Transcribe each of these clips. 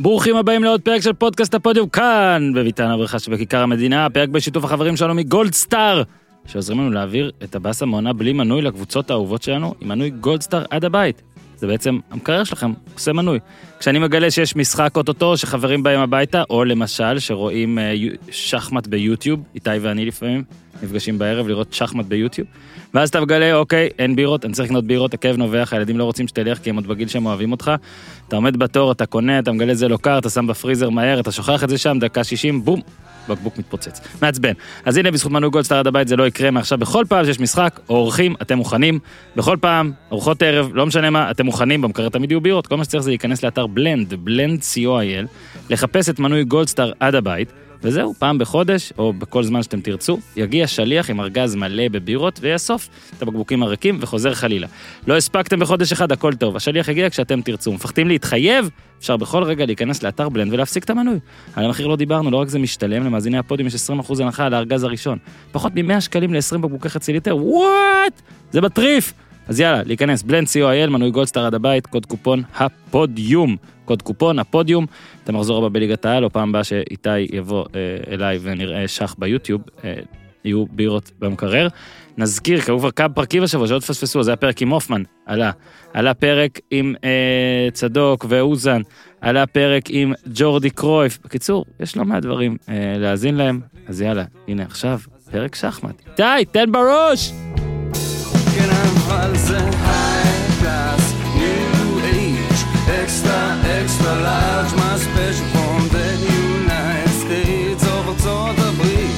ברוכים הבאים לעוד פרק של פודקאסט הפודיום כאן, בביתן הברכה שבכיכר המדינה, פרק בשיתוף החברים שלנו מגולד סטאר, שעוזרים לנו להעביר את הבאס המונה בלי מנוי לקבוצות האהובות שלנו, עם מנוי גולד סטאר עד הבית. זה בעצם המקרר שלכם, עושה מנוי. כשאני מגלה שיש משחק אוטוטו שחברים באים הביתה, או למשל שרואים אה, שחמט ביוטיוב, איתי ואני לפעמים נפגשים בערב לראות שחמט ביוטיוב, ואז אתה מגלה, אוקיי, אין בירות, אני צריך לקנות בירות, הכאב נובח, הילדים לא רוצים שתלך כי הם עוד בגיל שהם אוהבים אותך. אתה עומד בתור, אתה קונה, אתה מגלה זה לא קר, אתה שם בפריזר מהר, אתה שוכח את זה שם, דקה 60, בום, בקבוק מתפוצץ. מעצבן. אז הנה, בזכות מנוי גולדסטאר עד הבית זה לא יקרה מעכשיו. בכל פעם שיש משחק או אורחים, אתם מוכנים. בכל פעם, ארוחות ערב, לא משנה מה, אתם מוכנים, במקרר תמיד יהיו בירות. כל מה שצריך זה להיכנס לאתר בלנד, בלנד co.il, לחפש את מנוי גולדסטאר עד הבית, וזהו, פעם בחודש, או בכל זמן שאתם תרצו, יגיע שליח עם ארגז מלא בבירות ויאסוף את הבקבוקים הריקים וחוזר חלילה. לא הספקתם בחודש אחד, הכל טוב. השליח יגיע כשאתם תרצו. מפחדים להתחייב? אפשר בכל רגע להיכנס לאתר בלנד ולהפסיק את המנוי. על המחיר לא דיברנו, לא רק זה משתלם, למאזיני הפודיום יש 20% הנחה על הארגז הראשון. פחות מ-100 שקלים ל-20 בקבוקי חצי ליטר, what! זה בטריף! אז יאללה, להיכנס, בלנד co.il, מנוי גולדסטאר עד הבית, קוד קופון הפודיום. קוד קופון, הפודיום, את המחזור הבא בליגת העל, או פעם הבאה שאיתי יבוא אה, אליי ונראה שח ביוטיוב, אה, יהיו בירות במקרר. נזכיר, כי היו כבר כמה פרקים השבוע שעוד פספסו, זה היה פרק עם הופמן, עלה. עלה פרק עם אה, צדוק ואוזן, עלה פרק עם ג'ורדי קרויף. בקיצור, יש לא מעט דברים אה, להאזין להם, אז יאללה, הנה עכשיו, פרק שחמט. איתי, תן בראש! כן, אבל זה large, my special from the United States of ארצות הברית.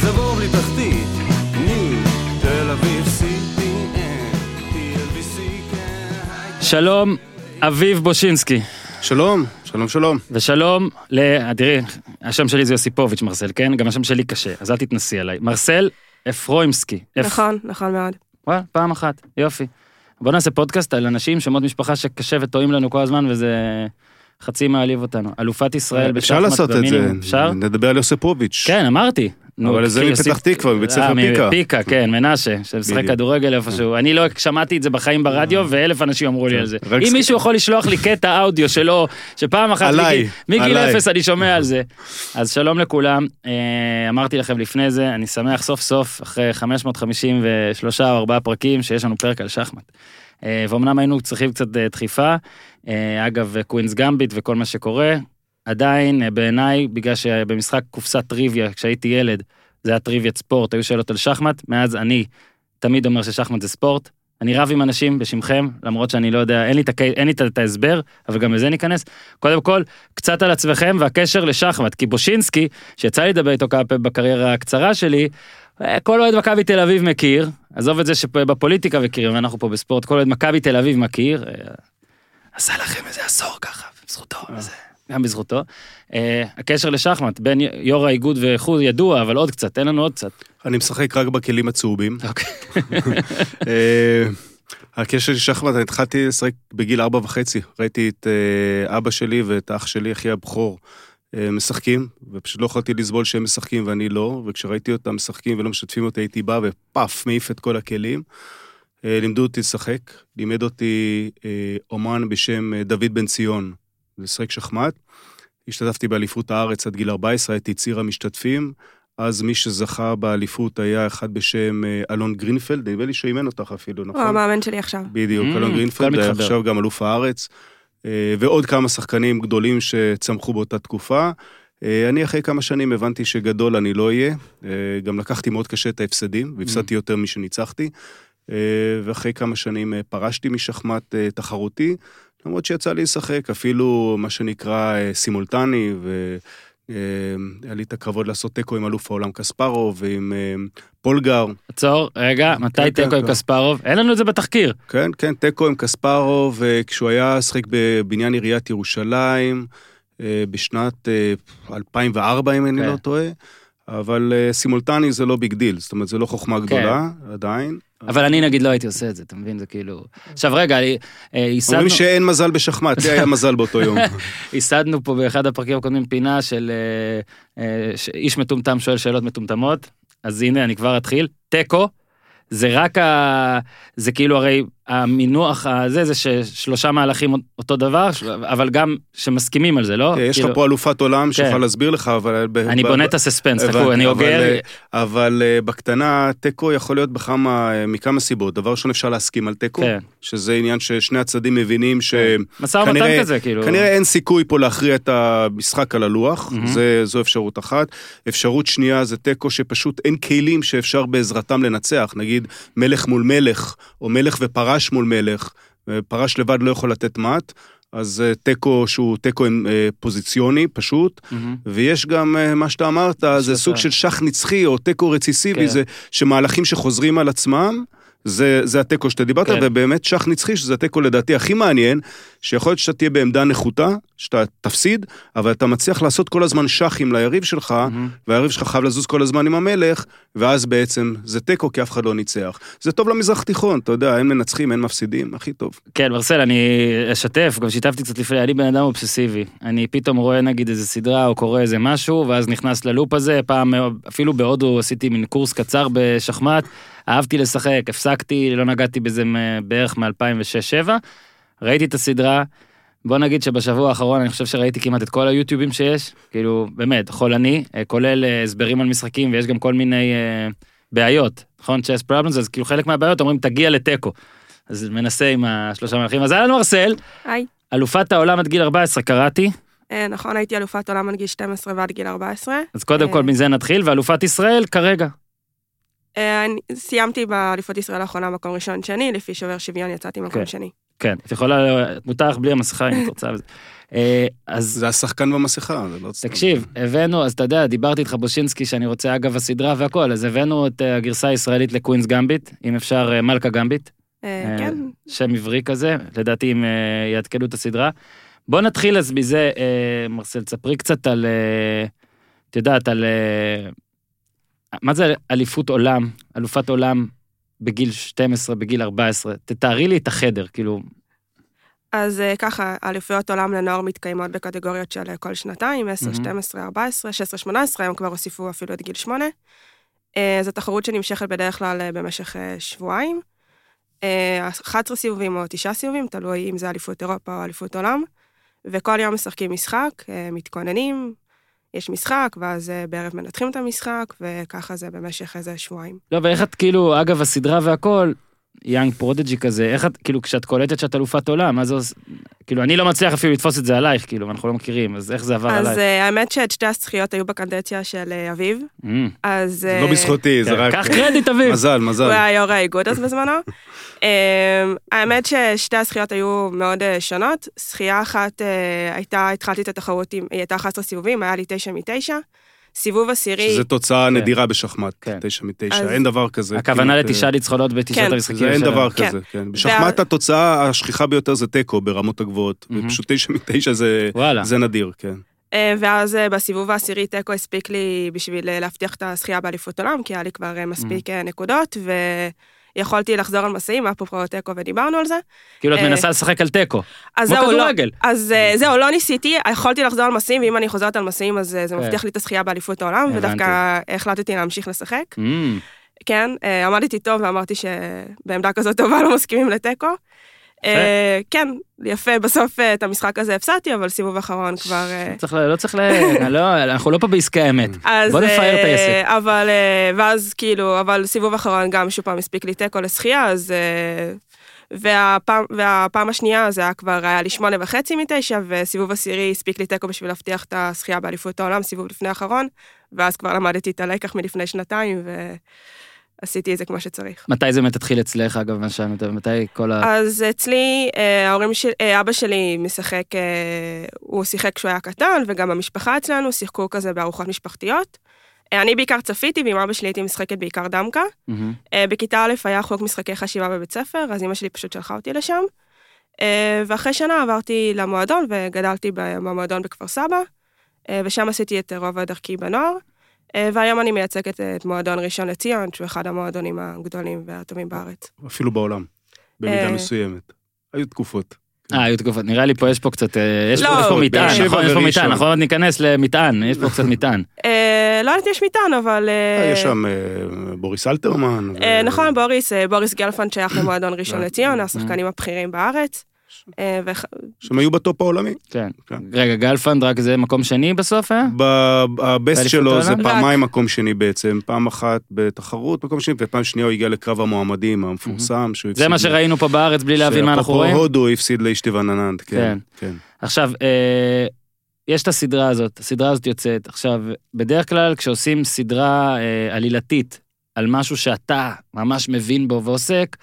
זה בור בלי תחתית, new, תל אביב, CPN, TLBC, high שלום, אביב בושינסקי. שלום, שלום שלום. ושלום ל... אה, תראי, השם שלי זה יוסיפוביץ' מרסל, כן? גם השם שלי קשה, אז אל תתנסי עליי. מרסל אפרוימסקי. אפ- נכון, נכון מאוד. וואלה, פעם אחת, יופי. בוא נעשה פודקאסט על אנשים, שמות משפחה שקשה וטועים לנו כל הזמן, וזה חצי מעליב אותנו. אלופת ישראל אפשר בשחמט לעשות את זה, במינימום, אפשר? נדבר על יוסיפוביץ'. כן, אמרתי. נו, אבל זה כי מפתח תקווה, מבית ספר אה, פיקה. מפיקה, כן, מנשה, שמשחק. כדורגל איפשהו. אני לא שמעתי את זה בחיים ברדיו, ואלף אנשים אמרו לי על זה. אם מישהו יכול לשלוח לי קטע אודיו שלו, שפעם אחת מגיל-. אפס אני שומע על זה. אז שלום לכולם, אה, אמרתי לכם לפני זה, אני שמח סוף סוף, אחרי 553 או 4 פרקים, שיש לנו פרק על שחמט. אה, ואומנם היינו צריכים קצת אה, דחיפה, אה, אגב, Queen's Gambit וכל מה שקורה, עדיין אה, בעיניי, בגלל שבמשחק קופסת טריוויה, כשהייתי ילד, זה היה טריוויית ספורט, היו שאלות על שחמט, מאז אני תמיד אומר ששחמט זה ספורט. אני רב עם אנשים בשמכם, למרות שאני לא יודע, אין לי, את, הק... אין לי את- את ההסבר, אבל גם לזה ניכנס. קודם כל, קצת על עצמכם והקשר לשחמט, כי בושינסקי, שיצא לי לדבר איתו כמה פעמים בקריירה הקצרה שלי, אה, כל אוהד מכבי תל אביב מכיר, עזוב את זה שבפוליטיקה מכירים, ואנחנו פה בספורט, כל אוהד מכבי תל אביב מכיר. אה, עשה לכם איזה עשור ככה, בזכותו, וזה, גם בזכותו. אה, הקשר לשחמט, בין יו"ר האיגוד ואיחוד ידוע, אבל עוד קצת, תן לנו עוד קצת. אני משחק רק בכלים הצהובים. אוקיי. אה, הקשר של שחמט, אני התחלתי לשחק בגיל ארבע וחצי. ראיתי את אה, אבא שלי ואת אח שלי, אחי הבכור, אה, משחקים, ופשוט לא יכולתי לסבול שהם משחקים ואני לא, וכשראיתי אותם משחקים ולא משתפים אותי, הייתי בא ופאף, מעיף את כל הכלים. אה, לימדו אותי לשחק, לימד אותי אה, אומן בשם אה, דוד בן ציון, לשחק שחמט. השתתפתי באליפות הארץ עד גיל 14, הייתי צעיר המשתתפים. אז מי שזכה באליפות היה אחד בשם אה, אלון גרינפלד, נדמה לי שהוא אימן אותך אפילו, הוא נכון? המאמן שלי עכשיו. בדיוק, Mm, אלון גרינפלד היה. עכשיו גם אלוף הארץ, אה, ועוד כמה שחקנים גדולים שצמחו באותה תקופה. אה, אני אחרי כמה שנים הבנתי שגדול אני לא אהיה, אה, גם לקחתי מאוד קשה את ההפסדים, והפסדתי יותר משניצחתי, ואחרי כמה שנים פרשתי משחמט תחרותי, למרות שיצא לי לשחק אפילו מה שנקרא אה, סימולטני, והיה לי את הכבוד לעשות תיקו עם אלוף העולם קספרוב ועם אה, פולגר. עצור, רגע, מתי כן, תיקו כן, עם כן. קספרוב? אין לנו את זה בתחקיר. כן, כן, תיקו עם קספרוב, אה, כשהוא היה שחק בבניין עיריית ירושלים, אה, בשנת אה, 2004, אם אני כן. לא טועה. אבל אה, סימולטני זה לא big deal, זאת אומרת, זה לא חוכמה גדולה, עדיין. אבל אני נגיד לא הייתי עושה את זה, אתה מבין? זה כאילו... עכשיו רגע, אה, ייסדנו אומרים שאין מזל בשחמט, לי היה מזל באותו יום. ייסדנו פה באחד הפרקים הקודמים פינה של אה, אה, איש מטומטם שואל שאלות מטומטמות, אז הנה אני כבר אתחיל. תיקו, זה רק ה... זה כאילו הרי המינוח הזה זה ששלושה מהלכים אותו דבר, אבל גם שמסכימים על זה, לא? יש לך כאילו, פה אלופת עולם שיכולה כן. להסביר לך, אבל... אני בונה את הסספנס, אני אוגר. אה, אבל אה, בקטנה, תיקו יכול להיות בכמה, אה, מכמה סיבות. דבר ראשון, אפשר להסכים על תיקו, כן. שזה עניין ששני הצדדים מבינים ש... משא ומתן כנראה- כזה, כאילו. כנראה אין סיכוי פה להכריע את המשחק על הלוח. זה, זו אפשרות אחת. אפשרות שנייה זה תיקו שפשוט אין כלים שאפשר בעזרתם לנצח, נגיד מלך מול מלך, או מלך ופרש מול מלך, אה, פרש לבד לא יכול לתת מט, אז אה, תיקו שהוא תיקו אה, פוזיציוני פשוט, מהמם. ויש גם מה שאתה אמרת, זה סוג של שח נצחי או תיקו רציסיבי, כן. זה שמהלכים שחוזרים על עצמם. זה, זה התיקו שאתה דיברת, כן. ובאמת שח נצחי, שזה התיקו לדעתי הכי מעניין, שיכול להיות שאתה תהיה בעמדה נחותה, שאתה תפסיד, אבל אתה מצליח לעשות כל הזמן שחים ליריב שלך, מהמם. והיריב שלך חייב לזוז כל הזמן עם המלך, ואז בעצם זה תיקו כי אף אחד לא ניצח. זה טוב למזרח תיכון, אתה יודע, אין מנצחים, אין מפסידים, הכי טוב. כן, מרסל, אני אשתף, גם שיתפתי קצת לפני, אני בן אדם אובססיבי. אני פתאום רואה נגיד איזה סדרה או קורא איזה משהו, ואז נכנס ללופ הזה, פעם אפילו בהודו עשיתי מין קורס קצר בשחמט, אהבתי לשחק, הפסקתי, לא נגעתי בזה בערך מ-2006-2007, ראיתי את הסדרה, בוא נגיד שבשבוע האחרון אני חושב שראיתי כמעט את כל היוטיובים שיש, כאילו, באמת, חולני, אה, כולל אה, הסברים על משחקים, ויש גם כל מיני אה, בעיות, נכון? chess problems, אז כאילו חלק מהבעיות אומרים תגיע לתיקו. אז מנסה עם השלושה מהלכים. אז אהלן מרסל, היי. אלופת העולם עד גיל 14 קראתי, אה, נכון, הייתי אלופת עולם עד גיל 12 ועד גיל 14. אז קודם אה. כל מזה נתחיל, ואלופת ישראל כרגע. אה, אני סיימתי באליפות ישראל האחרונה מקום ראשון שני, לפי שובר שוויון יצאתי מקום כן. שני. כן, את יכולה, מותר לך בלי המסכה אם את רוצה. אה, אז זה השחקן במסכה, זה לא... סתם. תקשיב, הבאנו, אז אתה יודע, דיברתי איתך בושינסקי שאני רוצה אגב הסדרה והכל, אז הבאנו את אה, הגרסה הישראלית ל Queen's Gambit, אם אפשר מלכה גמביט, כן, שם עברי כזה, לדעתי אם יעדכנו את הסדרה. בוא נתחיל אז מזה, מרסל, תספרי קצת על, את יודעת, על... מה זה אליפות עולם, אלופת עולם בגיל 12, בגיל 14? תתארי לי את החדר, כאילו, אז אה, ככה, אליפויות עולם לנוער מתקיימות בקטגוריות של אה, כל שנתיים, 10, מהמם. 12, 14, 16, 18, היום כבר הוסיפו אפילו את גיל 8. אה, זו תחרות שנמשכת בדרך כלל במשך שבועיים. אה, 11 סיבובים או 9 סיבובים, תלוי אם זה אליפות אירופה או אליפות עולם. וכל יום משחקים משחק, מתכוננים, יש משחק, ואז אה, בערב מנתחים את המשחק, וככה זה במשך איזה שבועיים. לא, ואיך את כאילו, אגב, הסדרה והכל, young prodigy כזה, איך את, כאילו, כשאת קולטת שאת אלופת עולם, מה זה עוש... כאילו, אני לא מצליח אפילו לתפוס את זה עלייך, כאילו, אנחנו לא מכירים, אז איך זה עבר אז עלייך? אה, האמת שאת שתי הזכיות היו בקדנציה של אה, אביב, Mm. אז... זה לא אה, בזכותי, זה כן, רק... קח קרדיט, אביב. מזל, הוא מזל. היה יו"ר האיגוד אז בזמנו. אמ, האמת ששתי הזכיות היו מאוד שונות. זכייה אחת הייתה, התחלתי את התחרות היא הייתה 11 סיבובים, היה לי 9 מ-9. סיבוב עשירי, שזה תוצאה כן. נדירה בשחמט, כן. תשע מתשע, אז- אין דבר כזה. הכוונה כמעט, לתשעה אה, ניצחונות בתשעת כן. המשחקים. זה אין. דבר כן. כזה, כן. בשחמט התוצאה השכיחה ביותר זה תיקו ברמות הגבוהות, מהמם. ופשוט תשע מתשע זה וואלה. זה נדיר, כן. אה, ואז אה, בסיבוב העשירי תיקו הספיק לי בשביל אה, להבטיח את הזכייה באליפות עולם, כי היה לי כבר מספיק אה, נקודות, ויכולתי לחזור על מסעים, אפרופו תיקו ודיברנו על זה. כאילו, את אה, מנסה לשחק על תיקו. אז כמו לא, כדורגל. אז אה, זהו, לא ניסיתי, יכולתי לחזור על מסעים, ואם אני חוזרת על מסעים, אז אה, זה. מבטיח לי את הזכייה באליפות העולם. ודווקא החלטתי להמשיך לשחק. Mm. כן, עמדתי טוב ואמרתי שבעמדה כזאת טובה לא מסכימים לתיקו. אה, כן, יפה, בסוף אה, את המשחק הזה הפסדתי, אבל סיבוב אחרון כבר... אה, לא צריך ל... לא, אנחנו לא פה בעסקי אמת. בוא נפאר את העסק. אבל, ואז כאילו, אבל סיבוב אחרון גם שוב פעם הספיק לי תיקו לשחייה, אז... והפעם, והפעם השנייה זה היה כבר, היה לי שמונה וחצי מתשע, וסיבוב עשירי הספיק לי תיקו בשביל להבטיח את הזכייה באליפות העולם, סיבוב לפני האחרון, ואז כבר למדתי את הלקח מלפני שנתיים, ועשיתי את זה כמו שצריך. מתי זה באמת התחיל אצלך, אגב, מה שאלנו, מתי כל ה... אז אצלי, אה, ההורים של... אה, אבא שלי משחק, אה, הוא שיחק כשהוא היה קטן, וגם המשפחה אצלנו שיחקו כזה בארוחות משפחתיות. אני בעיקר צפיתי, ועם אבא שלי הייתי משחקת בעיקר דמקה. אה, בכיתה א' היה חוג משחקי חשיבה בבית ספר, אז אמא שלי פשוט שלחה אותי לשם. ואחרי שנה עברתי למועדון, וגדלתי במועדון בכפר סבא, ושם עשיתי את רוב דרכי בנוער. אה, והיום אני מייצגת את מועדון ראשון לציון, שהוא אחד המועדונים הגדולים והטובים בארץ. אפילו בעולם, במידה אה. מסוימת. היו תקופות. אה, היו תקופות, נראה לי פה יש פה קצת, אה, יש פה לא, מטען, נכון? יש פה. מטען, נכון? עוד ניכנס למטען, יש פה קצת מטען. אה, לא יודעת אם יש מטען, אבל... אה, יש שם אה, בוריס אלתרמן. אה, נכון, בוריס, אה, בוריס גלפנד שייך למועדון ראשון לציון, השחקנים הבכירים בארץ. אה, וח- שהם היו ב top העולמי. כן. כן. רגע, גלפנד רק זה מקום שני בסוף? ב- הבסט שלו זה? פעמיים מקום שני בעצם, פעם אחת בתחרות מקום שני, ופעם שנייה הוא הגיע לקרב המועמדים המפורסם. שהוא זה מה הפסיד- שראינו פה בארץ בלי להבין מה אנחנו שאפרופו רואים? הודו הוא הפסיד לאשתיוון עננד, כן. כן. כן. עכשיו, אה, יש את הסדרה הזאת, הסדרה הזאת יוצאת. עכשיו, בדרך כלל כשעושים סדרה אה, עלילתית על משהו שאתה ממש מבין בו ועוסק,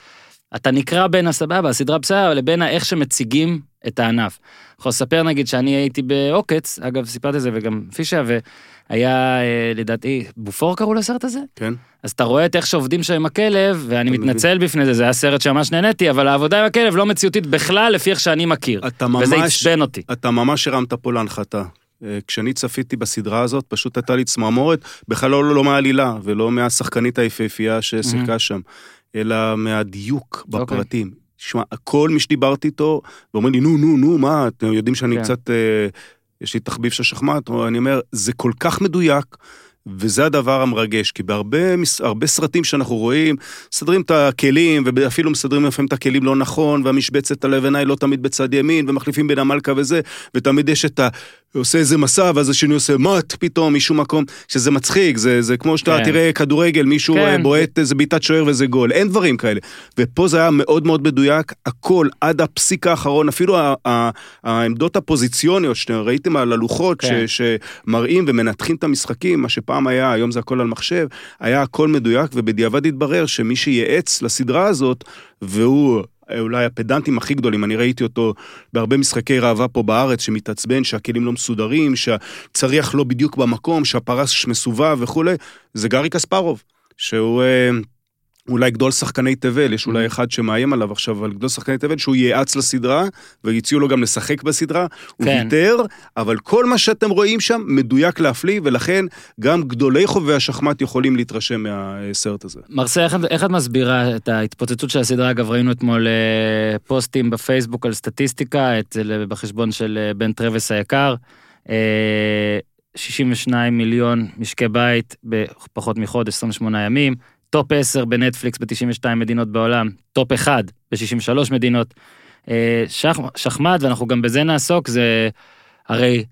אתה נקרע בין הסבבה, הסדרה בסדר, לבין איך שמציגים את הענף. אני יכול לספר נגיד שאני הייתי בעוקץ, אגב, סיפרתי את זה וגם פישה, והיה, אה, לדעתי, בופור קראו לסרט הזה? כן. אז אתה רואה את איך שעובדים שם עם הכלב, ואני מתנצל בפני זה, זה היה סרט שממש נהניתי, אבל העבודה עם הכלב לא מציאותית בכלל לפי איך שאני מכיר. אתה וזה ממש, עצבן אותי. אתה ממש הרמת פה להנחתה. אה, כשאני צפיתי בסדרה הזאת, פשוט הייתה לי צמרמורת, בכלל לא, לא מהעלילה, ולא מהשחקנית היפהפייה ששיחקה שם, אלא מהדיוק אוקיי. בפרטים. שמע, כל מי שדיברתי איתו, ואומרים לי, נו, נו, נו, מה, אתם יודעים שאני כן. קצת, אה, יש לי תחביב של שחמט, אני אומר, זה כל כך מדויק. וזה הדבר המרגש, כי בהרבה סרטים שאנחנו רואים, מסדרים את הכלים, ואפילו מסדרים לפעמים את הכלים לא נכון, והמשבצת הלבנה היא לא תמיד בצד ימין, ומחליפים בין המלכה וזה, ותמיד יש את ה... עושה איזה מסע, ואז השני עושה מט פתאום משום מקום, שזה מצחיק, זה, זה כמו שאתה כן. תראה כדורגל, מישהו כן. אה, בועט איזה בעיטת שוער וזה גול, אין דברים כאלה. ופה זה היה מאוד מאוד מדויק, הכל עד הפסיק האחרון, אפילו ה- ה- העמדות הפוזיציוניות שאתם ראיתם על הלוחות, כן. ש, שמראים ומנתחים את המשחקים, מה שפעם היה, היום זה הכל על מחשב, היה הכל מדויק, ובדיעבד התברר שמי שייעץ לסדרה הזאת, והוא אולי הפדנטים הכי גדולים, אני ראיתי אותו בהרבה משחקי ראווה פה בארץ, שמתעצבן, שהכלים לא מסודרים, שהצריח לא בדיוק במקום, שהפרס מסובב וכולי, זה גארי קספרוב, שהוא... אה, אולי גדול שחקני תבל, יש. אולי אחד שמאיים עליו עכשיו, אבל גדול שחקני תבל, שהוא ייעץ לסדרה, והציעו לו גם לשחק בסדרה, הוא כן. ויתר, אבל כל מה שאתם רואים שם מדויק להפליא, ולכן גם גדולי חובבי השחמט יכולים להתרשם מהסרט הזה. מרסה, איך, איך את מסבירה את ההתפוצצות של הסדרה? אגב, ראינו אתמול אה, פוסטים בפייסבוק על סטטיסטיקה, את, בחשבון של אה, בן טרווס היקר. אה, 62 מיליון משקי בית בפחות מחודש, 28 ימים. top 10 בנטפליקס ב-92 מדינות בעולם, top 1 ב-63 מדינות. אה, שח, שחמט, ואנחנו גם בזה נעסוק, זה הרי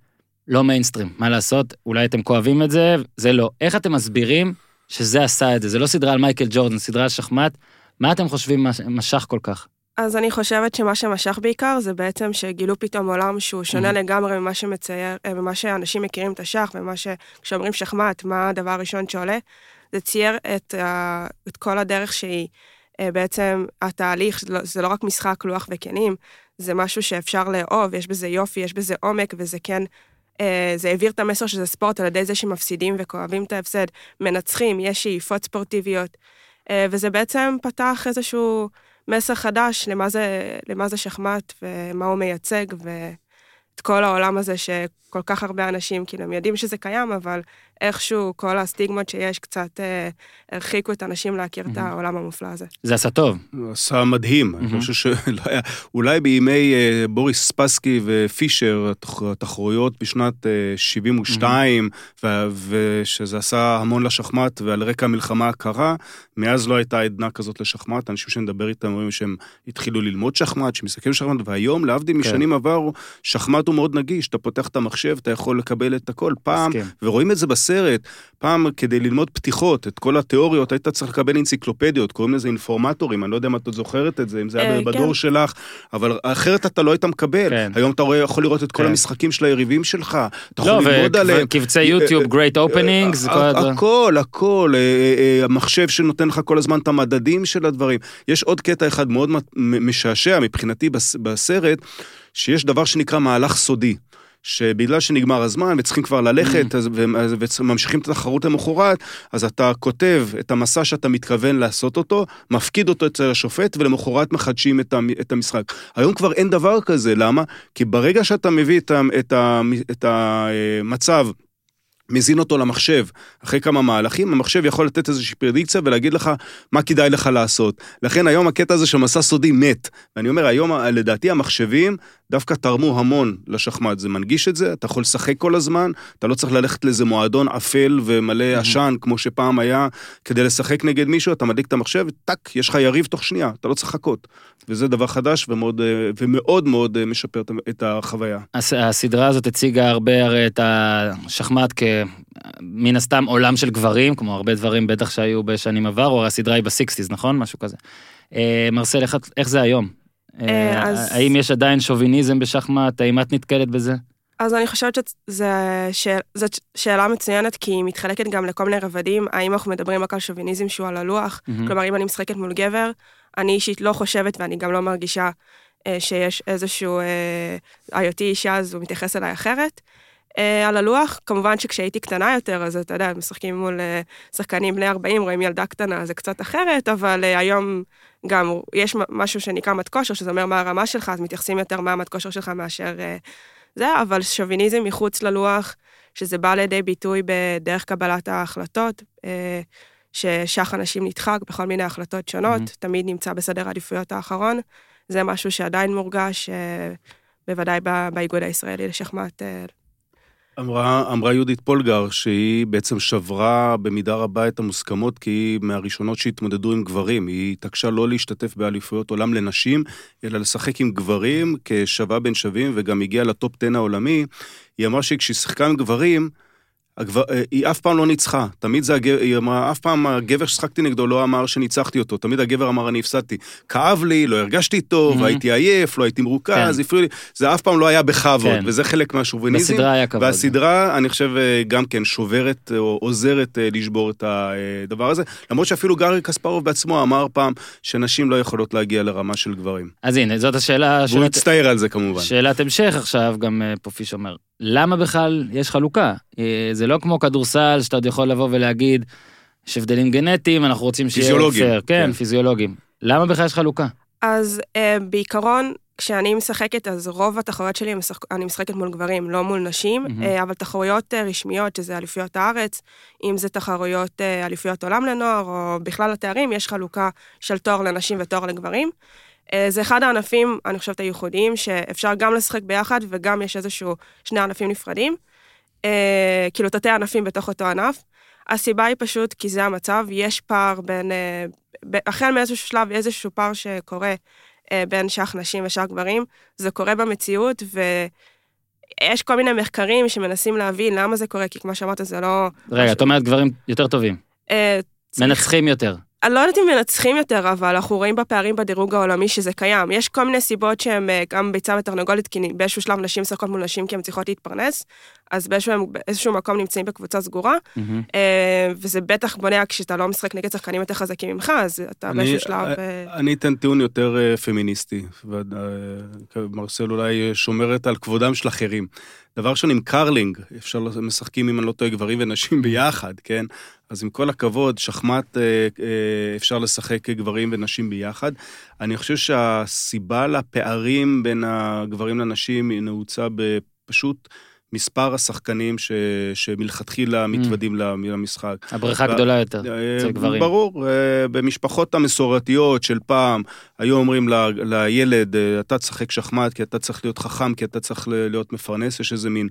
לא מיינסטרים, מה לעשות? אולי אתם כואבים את זה, זה לא. איך אתם מסבירים שזה עשה את זה? זה לא סדרה על מייקל ג'ורדן, סדרה על שחמט. מה אתם חושבים מש- משך כל כך? אז אני חושבת שמה שמשך בעיקר זה בעצם שגילו פתאום עולם שהוא שונה לגמרי ממה שמצייר, אה, ממה שאנשים מכירים את השח, ומה ש... כשאומרים שחמט, מה הדבר הראשון שעולה? זה צייר את, ה... את כל הדרך שהיא. אה, בעצם התהליך, זה לא, זה לא רק משחק לוח וכנים, זה משהו שאפשר לאהוב, יש בזה יופי, יש בזה עומק, וזה כן, אה, זה העביר את המסר שזה ספורט על ידי זה שמפסידים וכואבים את ההפסד, מנצחים, יש שאיפות ספורטיביות, אה, וזה בעצם פתח איזשהו מסר חדש למה זה, למה זה שחמט ומה הוא מייצג, ואת כל העולם הזה שכל כך הרבה אנשים, כאילו, הם יודעים שזה קיים, אבל איכשהו כל הסטיגמות שיש קצת אה, הרחיקו את האנשים להכיר את העולם המופלא הזה. זה עשה טוב. עשה מדהים, אני חושב שלא היה, אולי בימי אה, בוריס ספסקי ופישר, התח- התחרויות בשנת אה, 72, ו- ושזה עשה המון לשחמט, ועל רקע המלחמה הקרה, מאז לא הייתה עדנה כזאת לשחמט, אנשים שנדבר איתם אומרים שהם התחילו ללמוד שחמט, שמסתכלים שחמט, והיום, להבדיל משנים עברו, שחמט הוא מאוד נגיש, אתה פותח את המחשב, אתה יכול לקבל את הכל. פעם, מסכים. ורואים את זה בסרט, פעם כדי ללמוד פתיחות, את כל התיאוריות, היית צריך לקבל אנציקלופדיות, קוראים לזה אינפורמטורים, אני לא יודע אם את עוד זוכרת את זה, אם זה היה אה, בדור כן. שלך, אבל אחרת אתה לא היית מקבל. כן. היום אתה יכול לראות את כל כן. המשחקים של היריבים שלך, אתה יכול לא, ללמוד עליהם. וקבצי אה, יוטיוב, אה, great openings, כל הדברים. הכל, הכל, אה, המחשב שנותן לך כל הזמן את המדדים של הדברים. יש עוד קטע אחד מאוד משעשע מבחינתי בס- בסרט, שיש דבר שנקרא מהלך סודי. שבגלל שנגמר הזמן וצריכים כבר ללכת אז- ו- אז- וממשיכים את התחרות למחרת, אז אתה כותב את המסע שאתה מתכוון לעשות אותו, מפקיד אותו אצל השופט ולמחרת מחדשים את המ- את המשחק. היום כבר אין דבר כזה, למה? כי ברגע שאתה מביא את ה- את ה- את המצב מזין אותו למחשב אחרי כמה מהלכים, המחשב יכול לתת איזושהי פרדיקציה ולהגיד לך מה כדאי לך לעשות. לכן היום הקטע הזה של מסע סודי מת. ואני אומר, היום לדעתי המחשבים דווקא תרמו המון לשחמט. זה מנגיש את זה, אתה יכול לשחק כל הזמן, אתה לא צריך ללכת לאיזה מועדון אפל ומלא עשן, כמו שפעם היה, כדי לשחק נגד מישהו, אתה מדליק את המחשב, טאק, יש לך יריב תוך שנייה, אתה לא צריך לחכות. וזה דבר חדש ומאוד, אה, ומאוד מאוד אה, משפר את- החוויה. הס- הסדרה הזאת הציגה הרבה הרי את השחמט כמן הסתם עולם של גברים, כמו הרבה דברים בטח שהיו בשנים עברו, הסדרה היא בסיקסטיז, נכון? משהו כזה. אה, מרסל, איך, איך זה היום? אה, אה, אז- האם יש עדיין שוביניזם בשחמט? האם את נתקלת בזה? אז אני חושבת שזאת שאלה מצוינת, כי היא מתחלקת גם לכל מיני רבדים. האם אנחנו מדברים רק על שוביניזם שהוא על הלוח? כלומר, אם אני משחקת מול גבר, אני אישית לא חושבת, ואני גם לא מרגישה אה, שיש איזשהו אה, היותי אישה, אז הוא מתייחס אליי אחרת. אה, על הלוח, כמובן שכשהייתי קטנה יותר, אז אתה יודע, משחקים מול אה, שחקנים בני 40, רואים ילדה קטנה, זה קצת אחרת, אבל אה, היום גם יש משהו שנקרא מד כושר, שזה אומר מה הרמה שלך, אז מתייחסים יותר מה המד כושר שלך מאשר אה, זה, אבל שוביניזם מחוץ ללוח, שזה בא לידי ביטוי בדרך קבלת ההחלטות, אה, ששח אנשים נדחק בכל מיני החלטות שונות, מהמם. תמיד נמצא בסדר העדיפויות האחרון. זה משהו שעדיין מורגש, אה, בוודאי באיגוד הישראלי לשחמט. אמרה, אמרה יהודית פולגר שהיא בעצם שברה במידה רבה את המוסכמות, כי היא מהראשונות שהתמודדו עם גברים. היא התעקשה לא להשתתף באליפויות עולם לנשים, אלא לשחק עם גברים כשווה בין שווים, וגם הגיעה לטופ 10 העולמי. היא אמרה שכשהיא שיחקה עם גברים, הגבר, אה, היא אף פעם לא ניצחה. תמיד זה הגבר, היא אמרה, אף פעם הגבר ששחקתי נגדו לא אמר שניצחתי אותו. תמיד הגבר אמר, אני הפסדתי. כאב לי, לא הרגשתי טוב, Mhm. הייתי עייף, לא הייתי מרוכז, כן. הפריע לי. זה אף פעם לא היה בכבוד, כן. וזה חלק מהשוביניזם. בסדרה היה כבוד. והסדרה, אני חושב, אה, גם כן שוברת או עוזרת אה, לשבור את הדבר הזה. למרות שאפילו גארי קספרוב בעצמו אמר פעם שנשים לא יכולות להגיע לרמה של גברים. אז הנה, זאת השאלה, והוא שאלת, הצטער על זה כמובן. שאלת המשך עכשיו, גם אה, פה פיש אומר, למה בכלל יש חלוקה? אה, זה לא כמו כדורסל, שאתה עוד יכול לבוא ולהגיד, יש הבדלים גנטיים, אנחנו רוצים שיהיה פיזיולוגיים, פייר. כן, כן. פיזיולוגיים. למה בכלל יש חלוקה? אז אה, בעיקרון, כשאני משחקת, אז רוב התחרויות שלי, משחק, אני משחקת מול גברים, לא מול נשים, מהמם. אה, אבל תחרויות אה, רשמיות, שזה אליפויות הארץ, אם זה תחרויות אה, אליפויות עולם לנוער, או בכלל התארים, יש חלוקה של תואר לנשים ותואר לגברים. אה, זה אחד הענפים, אני חושבת, הייחודיים, שאפשר גם לשחק ביחד, וגם יש איזשהו שני ענפים נפרדים. אה, כאילו תתי ענפים בתוך אותו ענף. הסיבה היא פשוט כי זה המצב, יש פער בין, אה, החל מאיזשהו שלב, איזשהו פער שקורה אה, בין שח נשים ושח גברים, זה קורה במציאות, ויש כל מיני מחקרים שמנסים להבין למה זה קורה, כי כמו שאמרת, זה לא... רגע, את אומרת גברים יותר טובים, אה, מנצחים יותר. אני לא יודעת אם מנצחים יותר, אבל אנחנו רואים בפערים בדירוג העולמי שזה קיים. יש כל מיני סיבות שהן אה, גם ביצה ותרנגולת, כי באיזשהו שלב נשים משחקות מול נשים כי הן צריכות להתפרנס, אז באיזשהו, באיזשהו מקום נמצאים בקבוצה סגורה. אה, וזה בטח בונה כשאתה לא משחק נגד שחקנים יותר חזקים ממך, אז אתה אני- באיזשהו שלב... אה, אני אתן טיעון יותר פמיניסטי, ומרסל אולי שומרת על כבודם של אחרים. דבר ראשון, עם קרלינג, אפשר, משחקים, אם אני לא טועה, גברים ונשים ביחד, כן? אז עם כל הכבוד, שחמט אה, אה, אפשר לשחק גברים ונשים ביחד. אני חושב שהסיבה לפערים בין הגברים לנשים היא נעוצה בפשוט מספר השחקנים ש, שמלכתחילה מתוודים למשחק. הבריכה ב- גדולה יותר, אה, אצל גברים. ברור, אה, במשפחות המסורתיות של פעם, היו אומרים ל- לילד, אה, אתה תשחק שחמט כי אתה צריך להיות חכם, כי אתה צריך להיות מפרנס, יש איזה מין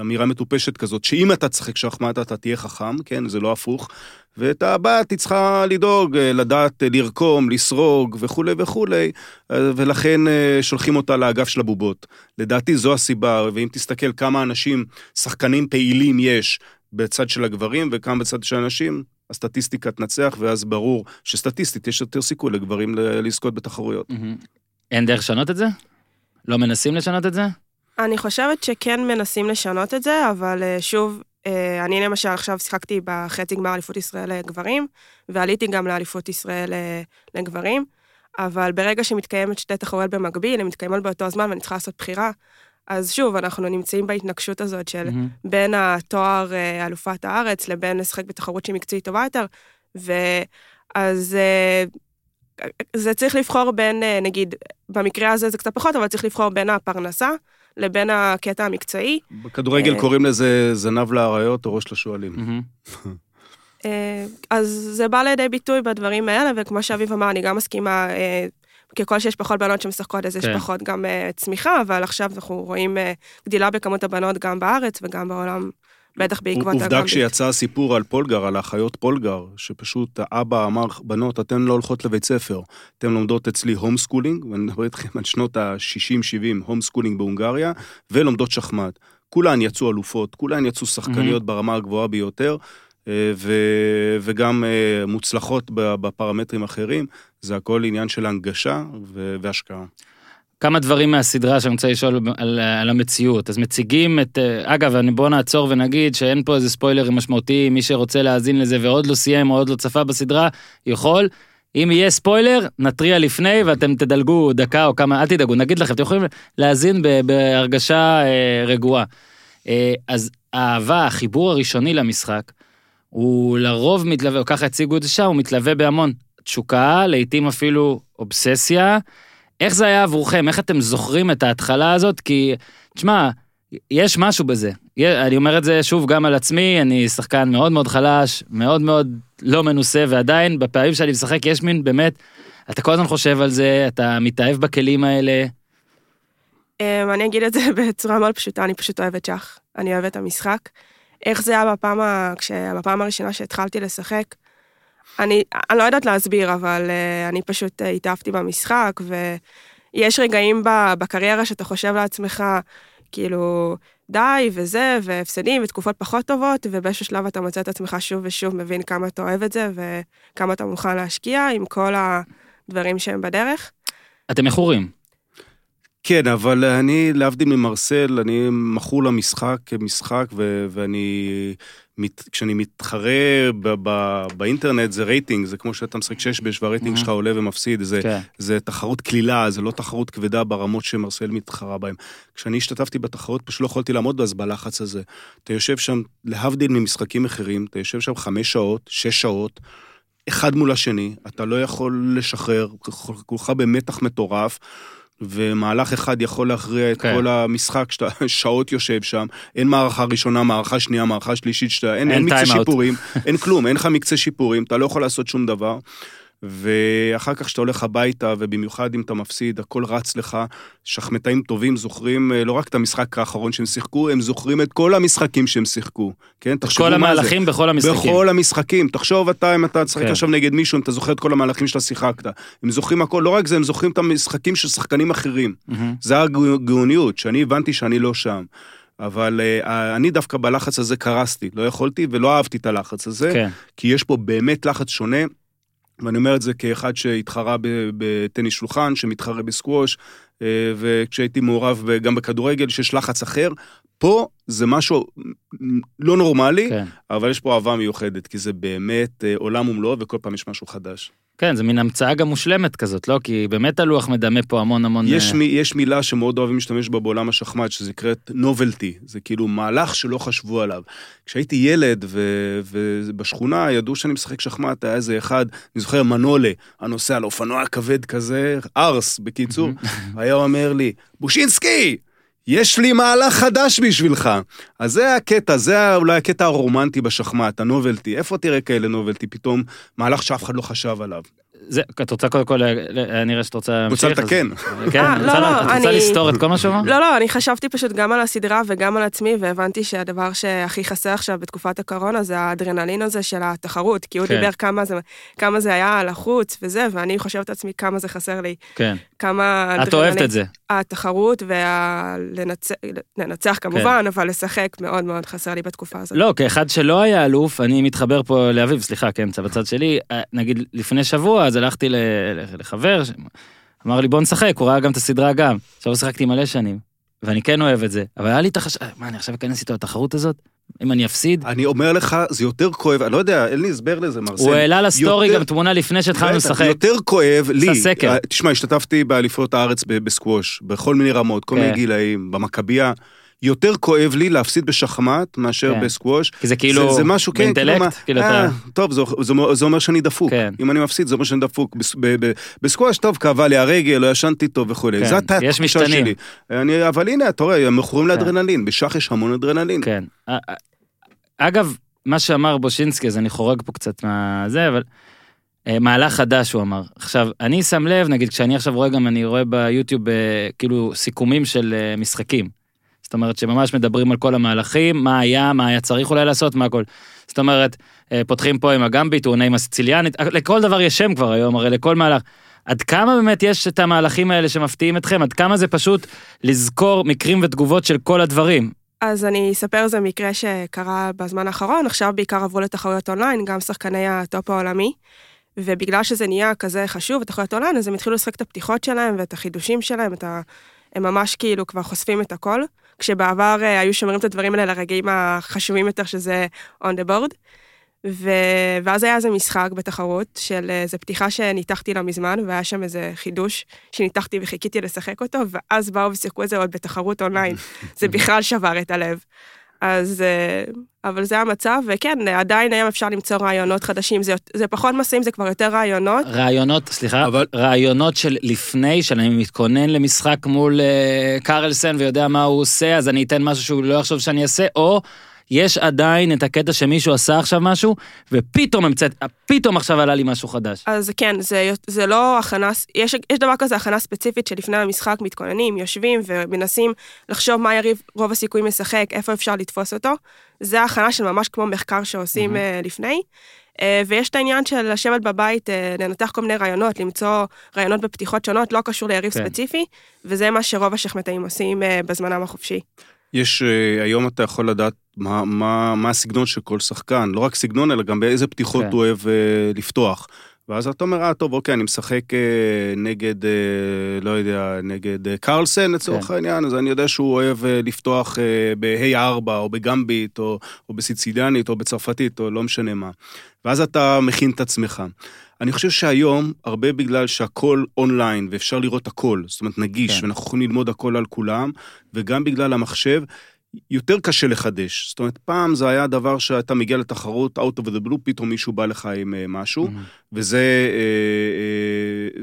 אמירה מטופשת כזאת, שאם אתה תשחק שחמט אתה תהיה חכם, כן, זה לא הפוך. ואת הבת היא צריכה לדאוג, אה, לדעת אה, לרקום, לסרוג וכולי וכולי, אה, ולכן שולחים אותה לאגף של הבובות. לדעתי זו הסיבה, ואם תסתכל כמה אנשים, שחקנים פעילים יש בצד של הגברים וכמה בצד של הנשים, הסטטיסטיקה תנצח, ואז ברור שסטטיסטית יש יותר סיכוי לגברים לזכות בתחרויות. אין דרך לשנות את זה? לא מנסים לשנות את זה? אני חושבת שכן מנסים לשנות את זה, אבל שוב, אני למשל עכשיו שיחקתי בחצי גמר אליפות ישראל לגברים, ועליתי גם לאליפות ישראל אה, לגברים, אבל ברגע שמתקיימת שתי תחרויות במקביל, הן מתקיימות באותו הזמן ואני צריכה לעשות בחירה, אז שוב, אנחנו נמצאים בהתנגשות הזאת של מהמם. בין התואר אה, אלופת הארץ לבין לשחק בתחרות שהיא מקצועית טובה יותר, ואז אה, זה צריך לבחור בין, אה, נגיד, במקרה הזה זה קצת פחות, אבל צריך לבחור בין הפרנסה לבין הקטע המקצועי. בכדורגל אה. קוראים לזה זנב לאריות או ראש לשועלים. אה, אז זה בא לידי ביטוי בדברים האלה, וכמו שאביב אמר, אני גם מסכימה, אה, ככל שיש פחות בנות שמשחקות, אז יש כן. פחות גם צמיחה, אבל עכשיו אנחנו רואים גדילה בכמות הבנות גם בארץ וגם בעולם, בטח בעקבות עובדה. כשיצא הסיפור על פולגר, על האחיות פולגר, שפשוט האבא אמר, בנות, אתן לא הולכות לבית ספר, אתן לומדות אצלי home schooling, ואני מדבר איתכם על שנות ה-60-70, home schooling בהונגריה, ולומדות שחמט. כולן יצאו אלופות, כולן יצאו שחקניות ברמה הגבוהה ביותר, אה, ו- וגם אה, מוצלחות בפרמטרים אחרים, זה הכל עניין של הנגשה והשקעה. כמה דברים מהסדרה שאני רוצה לשאול על, על המציאות. אז מציגים את... אגב, אני בוא נעצור ונגיד שאין פה איזה ספוילרים משמעותיים, מי שרוצה להאזין לזה ועוד לא סיים או עוד לא צפה בסדרה, יכול. אם יהיה ספוילר, נתריע לפני ואתם תדלגו דקה או כמה, אל תדאגו, נגיד לכם, אתם יכולים להאזין בהרגשה אה, רגועה. אה, אז האהבה, החיבור הראשוני למשחק, הוא לרוב מתלווה, או ככה הציגו את זה שם, הוא מתלווה בהמון תשוקה, לעתים אפילו אובססיה. איך זה היה עבורכם? איך אתם זוכרים את ההתחלה הזאת? כי, תשמע, יש משהו בזה. אני אומר את זה שוב גם על עצמי, אני שחקן מאוד מאוד חלש, מאוד מאוד לא מנוסה, ועדיין בפעמים שאני משחק יש מין באמת, אתה כל הזמן חושב על זה, אתה מתאהב בכלים האלה. אמ, אני אגיד את זה בצורה מאוד פשוטה, אני פשוט אוהבת שח. אני אוהבת המשחק. איך זה היה בפעם, ה... כש... בפעם הראשונה שהתחלתי לשחק, אני, אני לא יודעת להסביר, אבל uh, אני פשוט uh, התאהבתי במשחק, ויש רגעים ב... בקריירה שאתה חושב לעצמך, כאילו, די, וזה, והפסדים, ותקופות פחות טובות, ובאיזשהו שלב אתה מוצא את עצמך שוב ושוב מבין כמה אתה אוהב את זה, וכמה אתה מוכן להשקיע עם כל הדברים שהם בדרך. אתם מכורים. כן, אבל אני, להבדיל ממרסל, אני מכור למשחק כמשחק, ו- ואני, מת, כשאני מתחרה ב- ב- באינטרנט זה רייטינג, זה כמו שאתה משחק שש בש והרייטינג Mhm. שלך עולה ומפסיד, זה, כן. זה תחרות קלילה, זה לא תחרות כבדה ברמות שמרסל מתחרה בהם. כשאני השתתפתי בתחרות, פשוט לא יכולתי לעמוד אז בלחץ הזה. אתה יושב שם, להבדיל ממשחקים אחרים, אתה יושב שם חמש שעות, שש שעות, אחד מול השני, אתה לא יכול לשחרר, כולך במתח מטורף. ומהלך אחד יכול להכריע את כן. כל המשחק, שאתה שעות יושב שם, אין מערכה ראשונה, מערכה שנייה, מערכה שלישית, שאתה, אין, אין אין מקצה. שיפורים, אין כלום, אין לך מקצה שיפורים, אתה לא יכול לעשות שום דבר. ואחר כך כשאתה הולך הביתה, ובמיוחד אם אתה מפסיד, הכל רץ לך. שחמטאים טובים זוכרים אה, לא רק את המשחק האחרון שהם שיחקו, הם זוכרים את כל המשחקים שהם שיחקו. כן, תחשבו כל מה זה. המהלכים בכל המשחקים. בכל המשחקים. תחשוב אתה, אם אתה תשחק כן. עכשיו נגד מישהו, אם אתה זוכר את כל המהלכים שאתה שיחקת. הם זוכרים הכל, לא רק זה, הם זוכרים את המשחקים של שחקנים אחרים. מהמם. זה הגאוניות, שאני הבנתי שאני לא שם. אבל uh, אני דווקא בלחץ הזה קרסתי, לא יכולתי ולא אהבתי את הלחץ הזה, כן. כי יש פה באמת לחץ שונה, ואני אומר את זה כאחד שהתחרה בטניס שולחן, שמתחרה בסקווש, אה, וכשהייתי מעורב גם בכדורגל, שיש לחץ אחר. פה זה משהו לא נורמלי, כן. אבל יש פה אהבה מיוחדת, כי זה באמת אה, עולם ומלואו, וכל פעם יש משהו חדש. כן, זה מין המצאה גם מושלמת כזאת, לא? כי באמת הלוח מדמה פה המון המון... יש, אה, מי, יש מילה שמאוד אוהבים להשתמש בה בעולם השחמט, שזה נקראת נובלטי, זה כאילו מהלך שלא חשבו עליו. כשהייתי ילד ו- ובשכונה ידעו שאני משחק שחמט, היה איזה אחד, אני זוכר מנולה, הנוסע על אופנוע כבד כזה, ארס בקיצור, היה אומר לי, בושינסקי! יש לי מהלך חדש בשבילך. אז זה הקטע, זה אולי הקטע הרומנטי בשחמט, הנובלטי. איפה תראה כאלה נובלטי? פתאום מהלך שאף אחד לא חשב עליו. זה, את רוצה קודם כל, היה נראה שאת רוצה רוצה להמשיך, אז- לתקן. כן, אה, את לא, רוצה- לא, את רוצה אני- לסתור את כל מה שאמרת? לא, לא, אני חשבתי פשוט גם על הסדרה וגם על עצמי, והבנתי שהדבר שהכי חסר עכשיו בתקופת הקורונה זה האדרנלין הזה של התחרות, כי הוא כן. דיבר כמה זה, כמה זה היה לחוץ וזה, ואני חושבת לעצמי כמה זה חסר לי, כן. כמה אדרנלין. את אוהבת את זה. התחרות והלנצח כמובן, אבל לשחק מאוד מאוד חסר לי בתקופה הזאת. כן. לא, כאחד שלא היה אלוף, אני מתחבר פה לאביב, סליחה, כן, זה בצד שלי. אה, נגיד, לפני שבוע, אז הלכתי לחבר, אמר לי, בוא נשחק, הוא ראה גם את הסדרה גם. עכשיו שיחקתי מלא שנים, ואני כן אוהב את זה. אבל היה לי את החשש, מה, אני עכשיו אכנס איתו לתחרות הזאת? אם אני אפסיד? אני אומר לך, זה יותר כואב, אני לא יודע, אין לי הסבר לזה, מרסל. הוא העלה לסטורי יותר- גם תמונה לפני שהתחלנו לשחק. יותר כואב לי, עשה סקר. אה, תשמע, השתתפתי באליפויות הארץ בסקווש, בכל מיני רמות, כל כן. מיני גילאים, במכבייה. יותר כואב לי להפסיד בשחמט מאשר כן. בסקווש. כי זה כאילו, זה, זה משהו, כן, באינטלקט, כאילו אה, אתה... טוב, זה, זה, זה אומר שאני דפוק. כן. אם אני מפסיד, זה אומר שאני דפוק. בסקווש, טוב, כאבה לי הרגל, לא ישנתי טוב וכולי. כן, יש התחושה. שלי. אני, אבל הנה, אתה רואה, הם מכורים לאדרנלין. בשח יש המון אדרנלין. כן. א- א- אגב, מה שאמר בושינסקי, אז אני חורג פה קצת מהזה, אבל אה, מהלך חדש, הוא אמר. עכשיו, אני שם לב, נגיד, כשאני עכשיו רואה גם, אני רואה ביוטיוב, אה, כאילו, סיכומים של אה, משחקים. זאת אומרת, שממש מדברים על כל המהלכים, מה היה, מה היה צריך אולי לעשות, מה הכל. זאת אומרת, אה, פותחים פה עם הגמביט, הוא עונה עם הסיציליאנית, אה, לכל דבר יש שם כבר היום, הרי לכל מהלך. עד כמה באמת יש את המהלכים האלה שמפתיעים אתכם? עד כמה זה פשוט לזכור מקרים ותגובות של כל הדברים? אז אני אספר איזה מקרה שקרה בזמן האחרון, עכשיו בעיקר עברו לתחרויות אונליין, גם שחקני ה top העולמי, ובגלל שזה נהיה כזה חשוב, תחרויות אונליין, אז הם התחילו לשחק את הפתיחות שלהם ואת החידושים שלהם, את ה... הם ממש כאילו כבר חושפים את הכל, כשבעבר אה, היו שומרים את הדברים האלה לרגעים החשובים יותר, שזה on the board. ו... ואז היה איזה משחק בתחרות של איזה פתיחה שניתחתי לא מזמן, והיה שם איזה חידוש שניתחתי וחיכיתי לשחק אותו, ואז באו ושיחקו את זה עוד בתחרות אונליין. זה בכלל שבר את הלב. אז, אה, אבל זה המצב, וכן, עדיין היום אפשר למצוא רעיונות חדשים, זה, זה פחות מסעים, זה כבר יותר רעיונות. רעיונות, סליחה, אבל- רעיונות של לפני, שאני מתכונן למשחק מול אה, קרלסן ויודע מה הוא עושה, אז אני אתן משהו שהוא לא יחשוב שאני אעשה, או יש עדיין את הקטע שמישהו עשה עכשיו משהו, ופתאום המצאת, פתאום עכשיו עלה לי משהו חדש. אז כן, זה, זה לא הכנה, יש, יש דבר כזה הכנה ספציפית שלפני המשחק מתכוננים, יושבים ומנסים לחשוב מה יריב רוב הסיכויים לשחק, איפה אפשר לתפוס אותו. זה הכנה של ממש כמו מחקר שעושים mm-hmm. לפני. אה, ויש את העניין של לשבת בבית, אה, לנתח כל מיני רעיונות, למצוא רעיונות בפתיחות שונות, לא קשור ליריב כן. ספציפי, וזה מה שרוב השחמטאים עושים בזמנם החופשי. יש, אה, היום אתה יכול לדעת מה, מה, מה הסגנון של כל שחקן, לא רק סגנון, אלא גם באיזה פתיחות כן. הוא אוהב אה, לפתוח. ואז אתה אומר, אה, טוב, אוקיי, אני משחק אה, נגד, אה, לא יודע, נגד אה, קרלסן לצורך כן. העניין, אז אני יודע שהוא אוהב אה, לפתוח אה, ב-A4, או בגמביט, או, או בסיציליאנית, או בצרפתית, או לא משנה מה. ואז אתה מכין את עצמך. אני חושב שהיום, הרבה בגלל שהכל אונליין, ואפשר לראות הכל, זאת אומרת, נגיש, כן. ואנחנו יכולים ללמוד הכל על כולם, וגם בגלל המחשב, יותר קשה לחדש. זאת אומרת, פעם זה היה דבר שאתה מגיע לתחרות, out of the blue, פתאום מישהו בא לך עם אה, משהו, וזה, אה,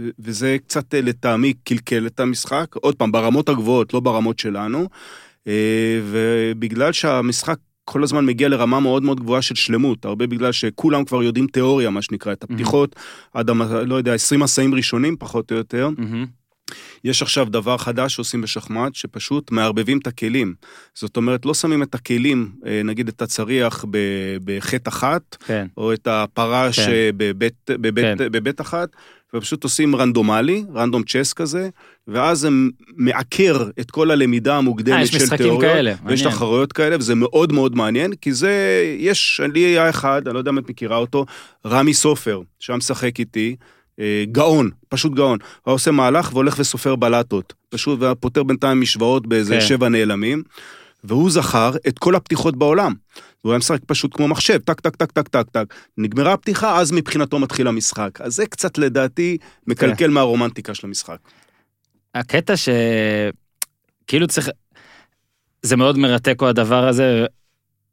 אה, וזה קצת לטעמי קלקל את המשחק. עוד פעם, ברמות הגבוהות, לא ברמות שלנו. ובגלל שהמשחק כל הזמן מגיע לרמה מאוד מאוד גבוהה של שלמות, הרבה בגלל שכולם כבר יודעים תיאוריה, מה שנקרא, את הפתיחות, עד, המ- לא יודע, 20 מסעים ראשונים, פחות או יותר. מהמם. יש עכשיו דבר חדש שעושים בשחמט, שפשוט מערבבים את הכלים. זאת אומרת, לא שמים את הכלים, אה, נגיד את הצריח בחטא אחת, כן. או את הפרש כן. בבית, בבית, כן. בבית אחת, ופשוט עושים רנדומלי, רנדום צ'ס כזה, ואז זה מעקר את כל הלמידה אה, המוקדמת יש של משחקים תיאוריות. כאלה, ויש מעניין. תחרויות כאלה, וזה מאוד מאוד מעניין, כי זה, יש, לי היה אחד, אני לא יודע אם את מכירה אותו, רמי סופר, שהיה משחק איתי, אה, גאון, פשוט גאון. הוא עושה מהלך והולך וסופר בלטות. פשוט, ופותר בינתיים משוואות באיזה כן. שבע נעלמים. והוא זכר את כל הפתיחות בעולם. והוא היה משחק פשוט כמו מחשב, טק, טק, טק, טק, טק, טק. נגמרה הפתיחה, אז מבחינתו מתחיל המשחק. אז זה קצת לדעתי מקלקל כן. מהרומנטיקה של המשחק. הקטע ש... כאילו צריך... זה מאוד מרתק כל הדבר הזה.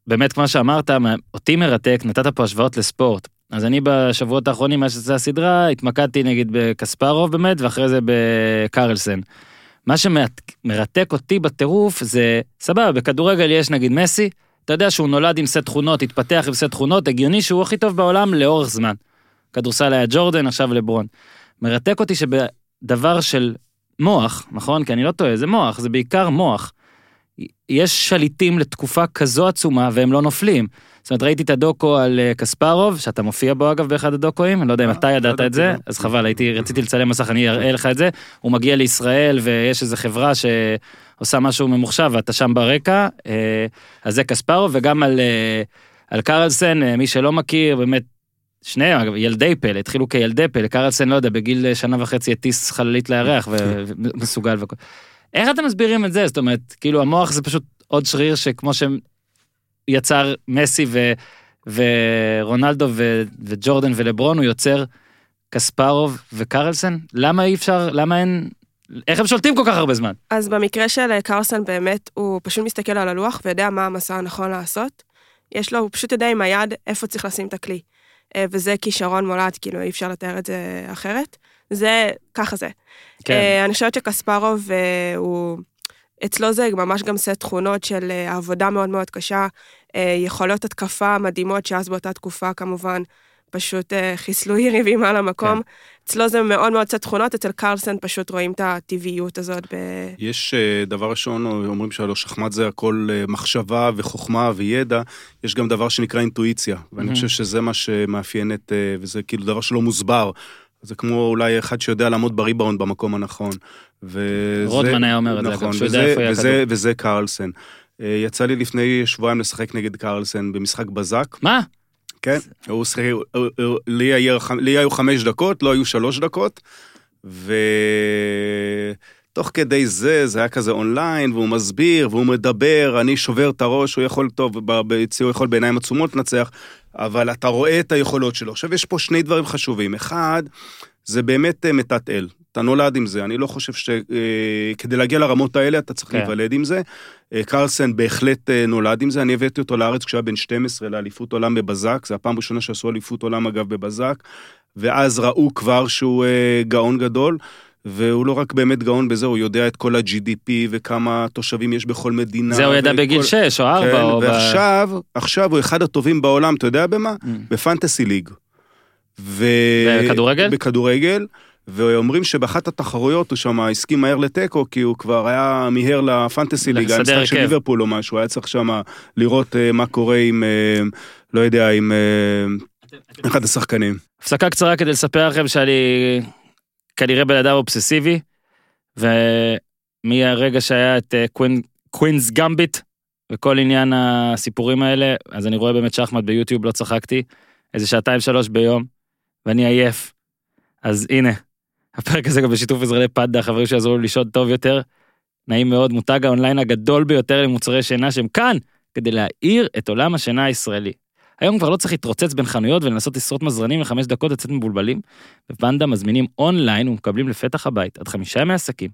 באמת, כמו שאמרת, אותי מרתק, נתת פה השוואות לספורט. אז אני בשבועות האחרונים, מאז שזה הסדרה, התמקדתי נגיד בקספרוב באמת, ואחרי זה בקרלסן. מה שמרתק אותי בטירוף זה, סבבה, בכדורגל יש נגיד מסי, אתה יודע שהוא נולד עם סט תכונות, התפתח עם סט תכונות, הגיוני שהוא הכי טוב בעולם לאורך זמן. כדורסל היה ג'ורדן, עכשיו לברון. מרתק אותי שבדבר של מוח, נכון? כי אני לא טועה, זה מוח, זה בעיקר מוח. יש שליטים לתקופה כזו עצומה והם לא נופלים. זאת אומרת, ראיתי את הדוקו על אה, קספרוב, שאתה מופיע בו אגב באחד הדוקואים, אני לא יודע אם אה, אתה לא ידעת ידעתי, את זה, לא. אז חבל, הייתי, רציתי לצלם מסך, אני אראה לך את זה. הוא מגיע לישראל ויש איזו חברה שעושה משהו ממוחשב ואתה שם ברקע, אה, אז זה קספרוב, וגם על, על קרלסן, מי שלא מכיר, באמת, שניהם, אגב, ילדי פלא, התחילו כילדי פלא, קרלסן, לא יודע, בגיל שנה וחצי הטיס חללית לירח ו- ומסוגל וכל. איך אתם מסבירים את זה? זאת אומרת, כאילו המוח זה פשוט עוד שריר שכמו שיצר מסי ו... ורונלדו ו... וג'ורדן ולברון, הוא יוצר קספרוב וקרלסן? למה אי אפשר, למה אין, איך הם שולטים כל כך הרבה זמן? אז במקרה של אה, קרסן באמת, הוא פשוט מסתכל על הלוח ויודע מה המסע הנכון לעשות. יש לו, הוא פשוט יודע עם היד איפה צריך לשים את הכלי. אה, וזה כישרון מולד, כאילו אי אפשר לתאר את זה אחרת. זה, ככה זה. כן, אה, אני חושבת שקספרוב הוא... אצלו זה ממש גם סט תכונות של אה, עבודה מאוד מאוד קשה, אה, יכולות התקפה מדהימות, שאז באותה תקופה כמובן פשוט אה, חיסלו יריבים על המקום. אצלו זה מאוד מאוד קצת תכונות, אצל קרלסן פשוט רואים את הטבעיות הזאת. ב... יש דבר ראשון, אומרים שהלוא שחמט זה הכל מחשבה וחוכמה וידע, יש גם דבר שנקרא אינטואיציה, ואני Mhm. חושב שזה מה שמאפיין את, וזה כאילו דבר שלא מוסבר. זה כמו אולי אחד שיודע לעמוד בריבאונד במקום הנכון. וזה, רוטמן היה אומר את זה, נכון, שהוא יודע וזה, איפה יהיה וזה. וזה קרלסן. אה, יצא לי לפני שבועיים לשחק נגד קרלסן במשחק בזק, מה? כן, הוא שיחק, הוא- הוא- לי היה- לי היו חמש דקות, לא היו שלוש דקות, ותוך כדי זה, זה היה כזה אונליין, והוא מסביר, והוא מדבר, אני שובר את הראש, הוא יכול, טוב, ביציע הוא יכול בעיניים עצומות לנצח, אבל אתה רואה את היכולות שלו. עכשיו, יש פה שני דברים חשובים. אחד, זה באמת אה, מתת אל. אתה נולד עם זה, אני לא חושב שכדי להגיע לרמות האלה אתה צריך כן. להיוולד עם זה. אה, קרלסן בהחלט אה, נולד עם זה, אני הבאתי אותו לארץ כשהיה בן 12 לאליפות עולם בבזק, זו הפעם הראשונה שעשו אליפות עולם אגב בבזק, ואז ראו כבר שהוא אה, גאון גדול. והוא לא רק באמת גאון בזה, הוא יודע את כל ה-GDP וכמה תושבים יש בכל מדינה. זה הוא ידע בגיל 6 או 4 כן, או... ב- ועכשיו, עכשיו הוא אחד הטובים בעולם, אתה יודע במה? Mm. בפנטסי ליג. ו... בכדורגל? בכדורגל, ואומרים שבאחת התחרויות הוא שם הסכים מהר לתיקו, כי הוא כבר היה מיהר ל fantasy league, היה לסדר משחק של. ליברפול או משהו, היה צריך שם לראות אה, מה קורה עם, אה, לא יודע, עם אה, אחד השחקנים. הפסקה קצרה כדי לספר לכם שאני כנראה בן אדם אובססיבי, ומהרגע שהיה את Queen, Queen's Gambit וכל עניין הסיפורים האלה, אז אני רואה באמת שחמט ביוטיוב, לא צחקתי, איזה שעתיים שלוש ביום, ואני עייף. אז הנה, הפרק הזה גם בשיתוף ישראלי פנדה, חברים שיעזרו לי לישון טוב יותר. נעים מאוד, מותג האונליין הגדול ביותר למוצרי שינה שהם כאן, כדי להאיר את עולם השינה הישראלי. היום כבר לא צריך להתרוצץ בין חנויות ולנסות לשרוט מזרנים לחמש דקות לצאת מבולבלים. בפנדה מזמינים אונליין ומקבלים לפתח הבית עד חמישה ימי עסקים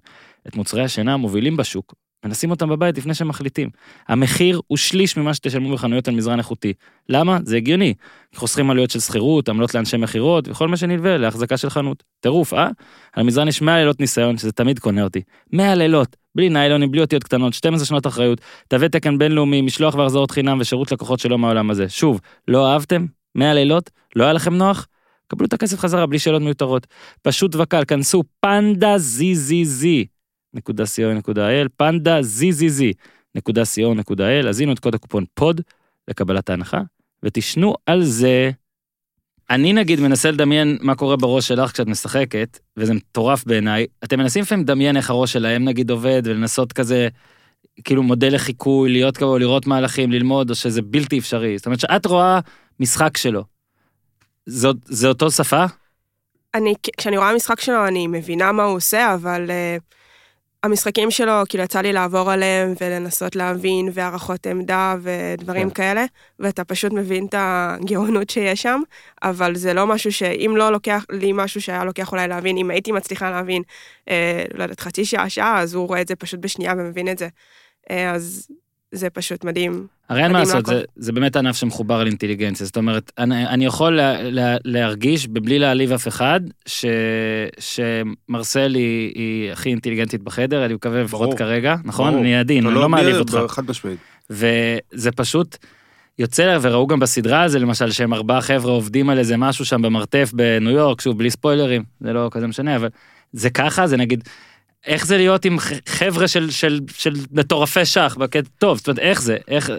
את מוצרי השינה המובילים בשוק, ומנסים אותם בבית לפני שמחליטים. המחיר הוא שליש ממה שתשלמו בחנויות על מזרן איכותי. למה? זה הגיוני. כי חוסכים עלויות של שכירות, עמלות לאנשי מכירות וכל מה שנלווה להחזקה של חנות. טירוף, אה? על המזרן יש 100 לילות ניסיון, שזה תמיד קונה אותי. 100 לילות, בלי ניילונים, בלי אותיות קטנות, 12 שנות אחריות, תווי תקן בינלאומי, משלוח והחזרות חינם ושירות לקוחות שלא מהעולם הזה. שוב, לא אהבתם? 100 לילות? לא היה לכם נוח? קבלו את הכסף חזרה בלי שאלות מיותרות. פשוט וקל, כנסו פנדה ZZZ נקודה פנדה ZZZ נקודה co.il, הזינו את קוד הקופון פוד לקבלת ההנחה, ותשנו על זה. אני נגיד מנסה לדמיין מה קורה בראש שלך כשאת משחקת, וזה מטורף בעיניי. אתם מנסים לפעמים לדמיין איך הראש שלהם נגיד עובד, ולנסות כזה, כאילו מודל לחיקוי, להיות כמו, לראות מהלכים, ללמוד, או שזה בלתי אפשרי. זאת אומרת שאת רואה משחק שלו. זאת, זה אותו שפה? אני, כשאני רואה משחק שלו, אני מבינה מה הוא עושה, אבל uh, המשחקים שלו, כאילו יצא לי לעבור עליהם ולנסות להבין, והערכות עמדה ודברים כן. כאלה, ואתה פשוט מבין את הגאונות שיש שם, אבל זה לא משהו שאם לא לוקח לי משהו שהיה לוקח אולי להבין, אם הייתי מצליחה להבין, אה, לא יודעת, חצי שעה, שעה, אז הוא רואה את זה פשוט בשנייה ומבין את זה. אה, אז זה פשוט מדהים. הרי אין מה לעשות. זה, זה באמת ענף שמחובר על אינטליגנציה. זאת אומרת, אני, אני יכול לה, לה, להרגיש, בלי להעליב אף אחד, ש, שמרסל היא, היא הכי אינטליגנטית בחדר, אני מקווה לפחות ברור. כרגע, נכון? ברור. אני עדין, אני לא מעליב ב- אותך. חד משמעית. וזה פשוט יוצא, וראו גם בסדרה הזו, למשל, שהם ארבעה חבר'ה עובדים על איזה משהו שם במרתף בניו יורק, שוב, בלי ספוילרים, זה לא כזה משנה, אבל זה ככה, זה נגיד, איך זה להיות עם חבר'ה של, של, של מטורפי שח, בקטע טוב, זאת אומרת, איך זה, איך,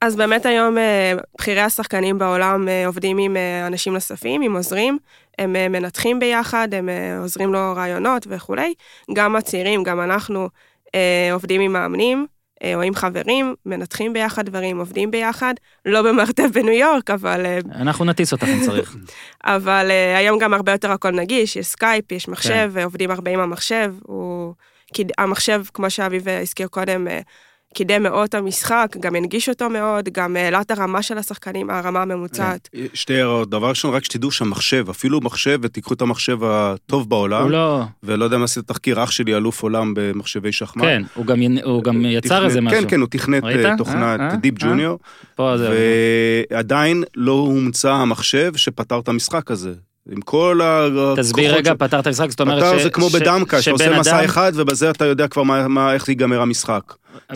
אז באמת היום אה, בכירי השחקנים בעולם אה, עובדים עם אה, אנשים נוספים, עם עוזרים, הם מנתחים ביחד, הם עוזרים לו רעיונות וכולי. גם הצעירים, גם אנחנו עובדים עם מאמנים או עם חברים, מנתחים ביחד דברים, עובדים ביחד, לא במרתף בניו יורק, אבל, אה, אנחנו נטיס אותך אם צריך. אבל אה, היום גם הרבה יותר הכל נגיש, יש סקייפ, יש כן. מחשב, ועובדים הרבה עם המחשב. הוא... קיד- המחשב, כמו שאביב הזכיר קודם, אה, קידם מאוד את המשחק, גם הנגיש אותו מאוד, גם העלה את הרמה של השחקנים, הרמה הממוצעת. שתי הערות. דבר ראשון, רק שתדעו שהמחשב, אפילו מחשב, ותיקחו את המחשב הטוב בעולם, הוא לא, ולא יודע מה עשית תחקיר, אח שלי אלוף עולם במחשבי שחמט. כן, הוא גם, הוא גם יצר תכנת- איזה משהו. כן, כן, הוא תכנת ראית? אה, תוכנת אה, אה, דיפ אה. ג'וניור. ועדיין לא הומצא המחשב שפתר את המשחק הזה. עם כל הכוחות... תסביר רגע, ש- פתרת משחק, זאת אומרת פתר ש- זה כמו ש- בדמקה, שאתה עושה מסע אדם- אחד, ובזה אתה יודע כבר מה- מה- איך ייגמר המשחק.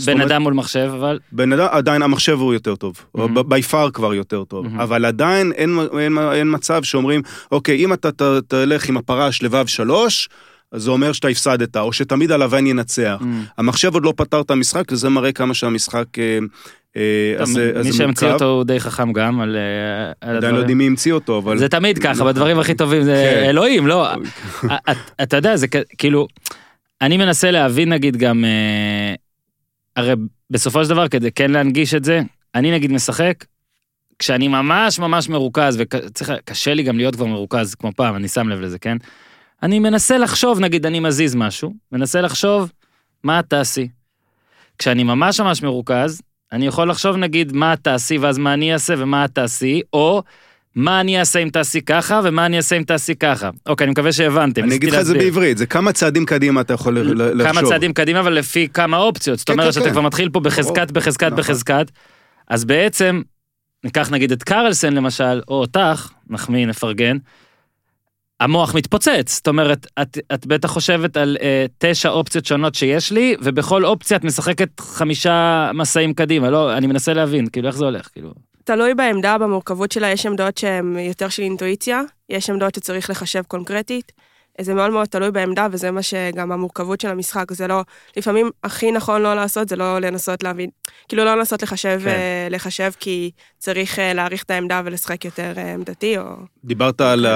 בן אומרת- אדם מול מחשב, אבל... בן אדם, עדיין המחשב הוא יותר טוב, mm-hmm. בי פאר כבר יותר טוב, mm-hmm. אבל עדיין אין, אין, אין מצב שאומרים, אוקיי, אם אתה ת, תלך עם הפרש לבב שלוש, אז זה אומר שאתה הפסדת, או שתמיד הלבן ינצח. Mm. המחשב עוד לא פתר את המשחק, וזה מראה כמה שהמשחק אה, אה, מי שהמציא. אותו הוא די חכם גם על אה, על עדיין לא הדברים. יודעים מי המציא אותו, אבל... זה תמיד ככה, בדברים הכי טובים זה כן. אלוהים, לא? את- אתה יודע, זה כאילו, אני מנסה להבין נגיד גם, הרי בסופו של דבר, כדי כן להנגיש את זה, אני נגיד משחק, כשאני ממש ממש מרוכז, וקשה לי גם להיות כבר מרוכז כמו פעם, אני שם לב לזה, כן? אני מנסה לחשוב, נגיד אני מזיז משהו, מנסה לחשוב מה תעשי. כשאני ממש ממש מרוכז, אני יכול לחשוב נגיד מה תעשי ואז מה אני אעשה ומה תעשי, או מה אני אעשה אם תעשי ככה ומה אני אעשה אם תעשי ככה. אוקיי, אני מקווה שהבנתם. אני אגיד לך את זה. בעברית, זה כמה צעדים קדימה אתה יכול לחשוב. כמה צעדים קדימה, אבל לפי כמה אופציות. זאת כן, אומרת כן, שאתה כן. כבר מתחיל פה בחזקת, ברור. בחזקת, נכון. בחזקת. אז בעצם, ניקח נגיד את קרלסן למשל, או אותך, נחמיא, נפרגן, המוח מתפוצץ. זאת אומרת, את, את בטח חושבת על אה, תשע אופציות שונות שיש לי, ובכל אופציה את משחקת חמישה מסעים קדימה. לא, אני מנסה להבין, כאילו, איך זה הולך, כאילו. תלוי בעמדה, במורכבות שלה, יש עמדות שהן יותר של אינטואיציה, יש עמדות שצריך לחשב קונקרטית. זה מאוד מאוד תלוי בעמדה, וזה מה שגם המורכבות של המשחק, זה לא, לפעמים הכי נכון לא לעשות, זה לא לנסות להבין, כאילו לא לנסות לחשב, כן. כן. לחשב, כי צריך אה, להעריך את העמדה ולשחק יותר אה, עמדתי, או... דיברת על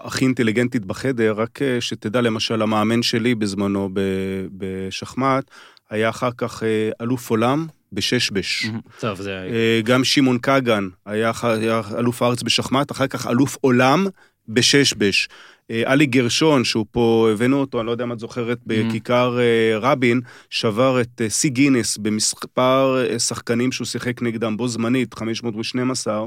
הכי אינטליגנטית בחדר, רק אה, שתדע, למשל, המאמן שלי בזמנו ב- בשחמט, היה אחר כך אה, אלוף עולם בששבש. טוב, זה... אה, גם שמעון כגן היה היה אלוף הארץ בשחמט, אחר כך אלוף עולם בששבש. אה, עלי גרשון, שהוא פה, הבאנו אותו, אני לא יודע אם את זוכרת, בכיכר אה, רבין, שבר את אה, שיא גינס במספר אה, שחקנים שהוא שיחק נגדם בו זמנית, 512,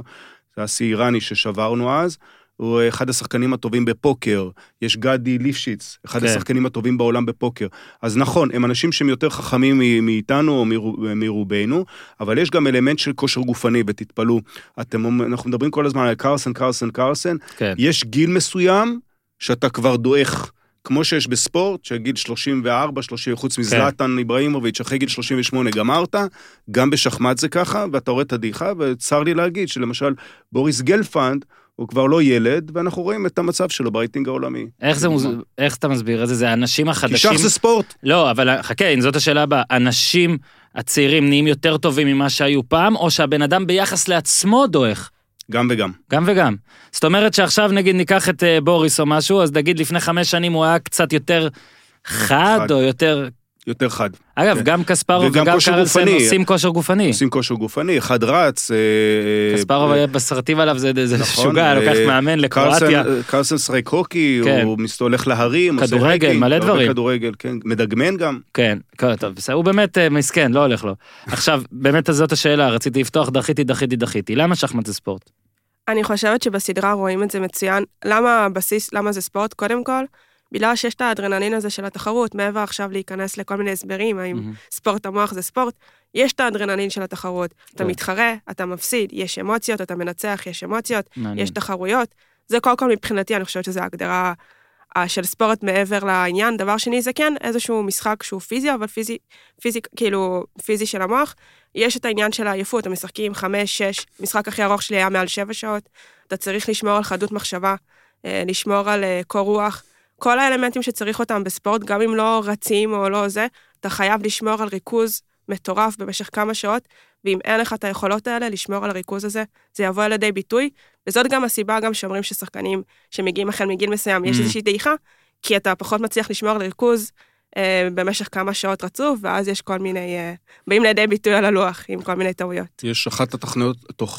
זה היה שיא איראני ששברנו אז. הוא אה, אחד השחקנים הטובים בפוקר, יש גדי ליפשיץ, אחד כן. השחקנים הטובים בעולם בפוקר. אז נכון, הם אנשים שהם יותר חכמים מאיתנו או מרו- מרובנו, אבל יש גם אלמנט של כושר גופני, ותתפלאו, אתם, אנחנו מדברים כל הזמן על קרלסן, קרלסן, קרלסן, כן. יש גיל מסוים שאתה כבר דועך. כמו שיש בספורט, שגיל 34, 30, חוץ מזלאטן איבראימוביץ', אחרי גיל 38 גמרת, גם בשחמט זה ככה, ואתה רואה את הדעיכה, וצר לי להגיד שלמשל, בוריס גלפנד, הוא כבר לא ילד, ואנחנו רואים את המצב שלו ברייטינג העולמי. איך זה מוז... איך אתה מסביר את זה? זה האנשים כי החדשים... שח זה ספורט. לא, אבל חכה, אם זאת השאלה הבאה, אנשים הצעירים נהיים יותר טובים ממה שהיו פעם, או שהבן אדם ביחס לעצמו דועך? גם וגם. גם וגם. זאת אומרת שעכשיו נגיד ניקח את אה, בוריס או משהו, אז נגיד לפני חמש שנים הוא היה קצת יותר חד, חד. או יותר... יותר חד. אגב, כן. גם קספרוב וגם קרלסן גופני. עושים כושר גופני. עושים כושר גופני, אחד רץ. אה, קספרוב אה, היה בסרטים עליו, זה זה נכון, משוגע, אה, לוקח מאמן לקרואטיה. קרלסן- קרלסן שחק הוקי, כן. הוא הולך להרים, כדורגל, מלא הרבה דברים. כדורגל, כן, מדגמן גם. כן, כן, טוב, הוא באמת אה, מסכן, לא הולך לו. עכשיו, באמת זאת השאלה, רציתי לפתוח, דחיתי, דחיתי, דחיתי. למה שחמט זה ספורט? אני חושבת שבסדרה רואים את זה מצוין. למה הבסיס, למה זה ספורט? קודם כל, בגלל שיש את האדרנלין הזה של התחרות, מעבר עכשיו להיכנס לכל מיני הסברים, האם. ספורט המוח זה ספורט, יש את האדרנלין של התחרות. אתה. מתחרה, אתה מפסיד, יש אמוציות, אתה מנצח, יש אמוציות, מעניין. יש תחרויות. זה קודם כל מבחינתי, אני חושבת שזו ההגדרה אה, של ספורט מעבר לעניין. דבר שני, זה כן איזשהו משחק שהוא פיזי, אבל פיזי, פיזי, כאילו, פיזי של המוח. יש את העניין של העייפות, הם משחקים חמש, שש, המשחק הכי ארוך שלי היה מעל שבע שעות. אתה צריך לשמור על חדות מחשבה, אה, לשמור על אה, קור רוח. כל האלמנטים שצריך אותם בספורט, גם אם לא רצים או לא זה, אתה חייב לשמור על ריכוז מטורף במשך כמה שעות, ואם אין לך את היכולות האלה, לשמור על הריכוז הזה, זה יבוא על ידי ביטוי, וזאת גם הסיבה גם שאומרים ששחקנים שמגיעים החל מגיל מסוים, יש Mm. איזושהי דעיכה, כי אתה פחות מצליח לשמור על ריכוז אה, במשך כמה שעות רצוף, ואז יש כל מיני, אה, באים לידי ביטוי על הלוח עם כל מיני טעויות. יש אחת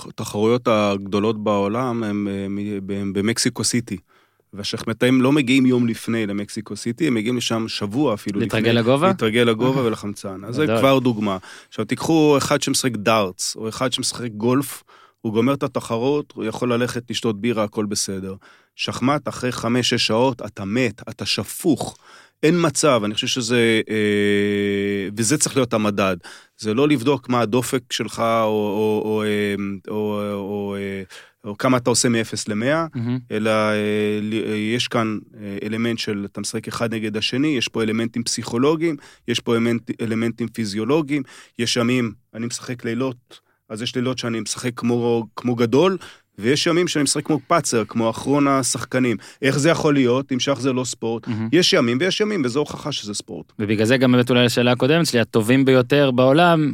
התחרויות הגדולות בעולם, הם אה, הם במקסיקו סיטי. והשחמטאים לא מגיעים יום לפני למקסיקו סיטי, הם מגיעים לשם שבוע אפילו לפני. להתרגל לגובה? להתרגל לגובה ולחמצן. אז זה. כבר דוגמה. עכשיו תיקחו אחד שמשחק דארטס, או אחד שמשחק גולף, הוא גומר את התחרות, הוא יכול ללכת לשתות בירה, הכל בסדר. שחמט, אחרי חמש-שש שעות, אתה מת, אתה שפוך. אין מצב, אני חושב שזה... אה, וזה צריך להיות המדד. זה לא לבדוק מה הדופק שלך, או, או, או, אה, או, או, או, אה, או כמה אתה עושה מ-0 ל-100, מהמם. אלא אה, אה, יש כאן אה, אלמנט של אתה משחק אחד נגד השני, יש פה אלמנטים פסיכולוגיים, יש פה אלמנט, אלמנטים פיזיולוגיים, יש ימים, אני משחק לילות, אז יש לילות שאני משחק כמו, כמו גדול, ויש ימים שאני משחק כמו פאצר, כמו אחרון השחקנים. איך זה יכול להיות, אם שח זה לא ספורט? מהמם. יש ימים ויש ימים, וזו הוכחה שזה ספורט. ובגלל זה גם באמת אולי לשאלה הקודמת שלי, הטובים ביותר בעולם,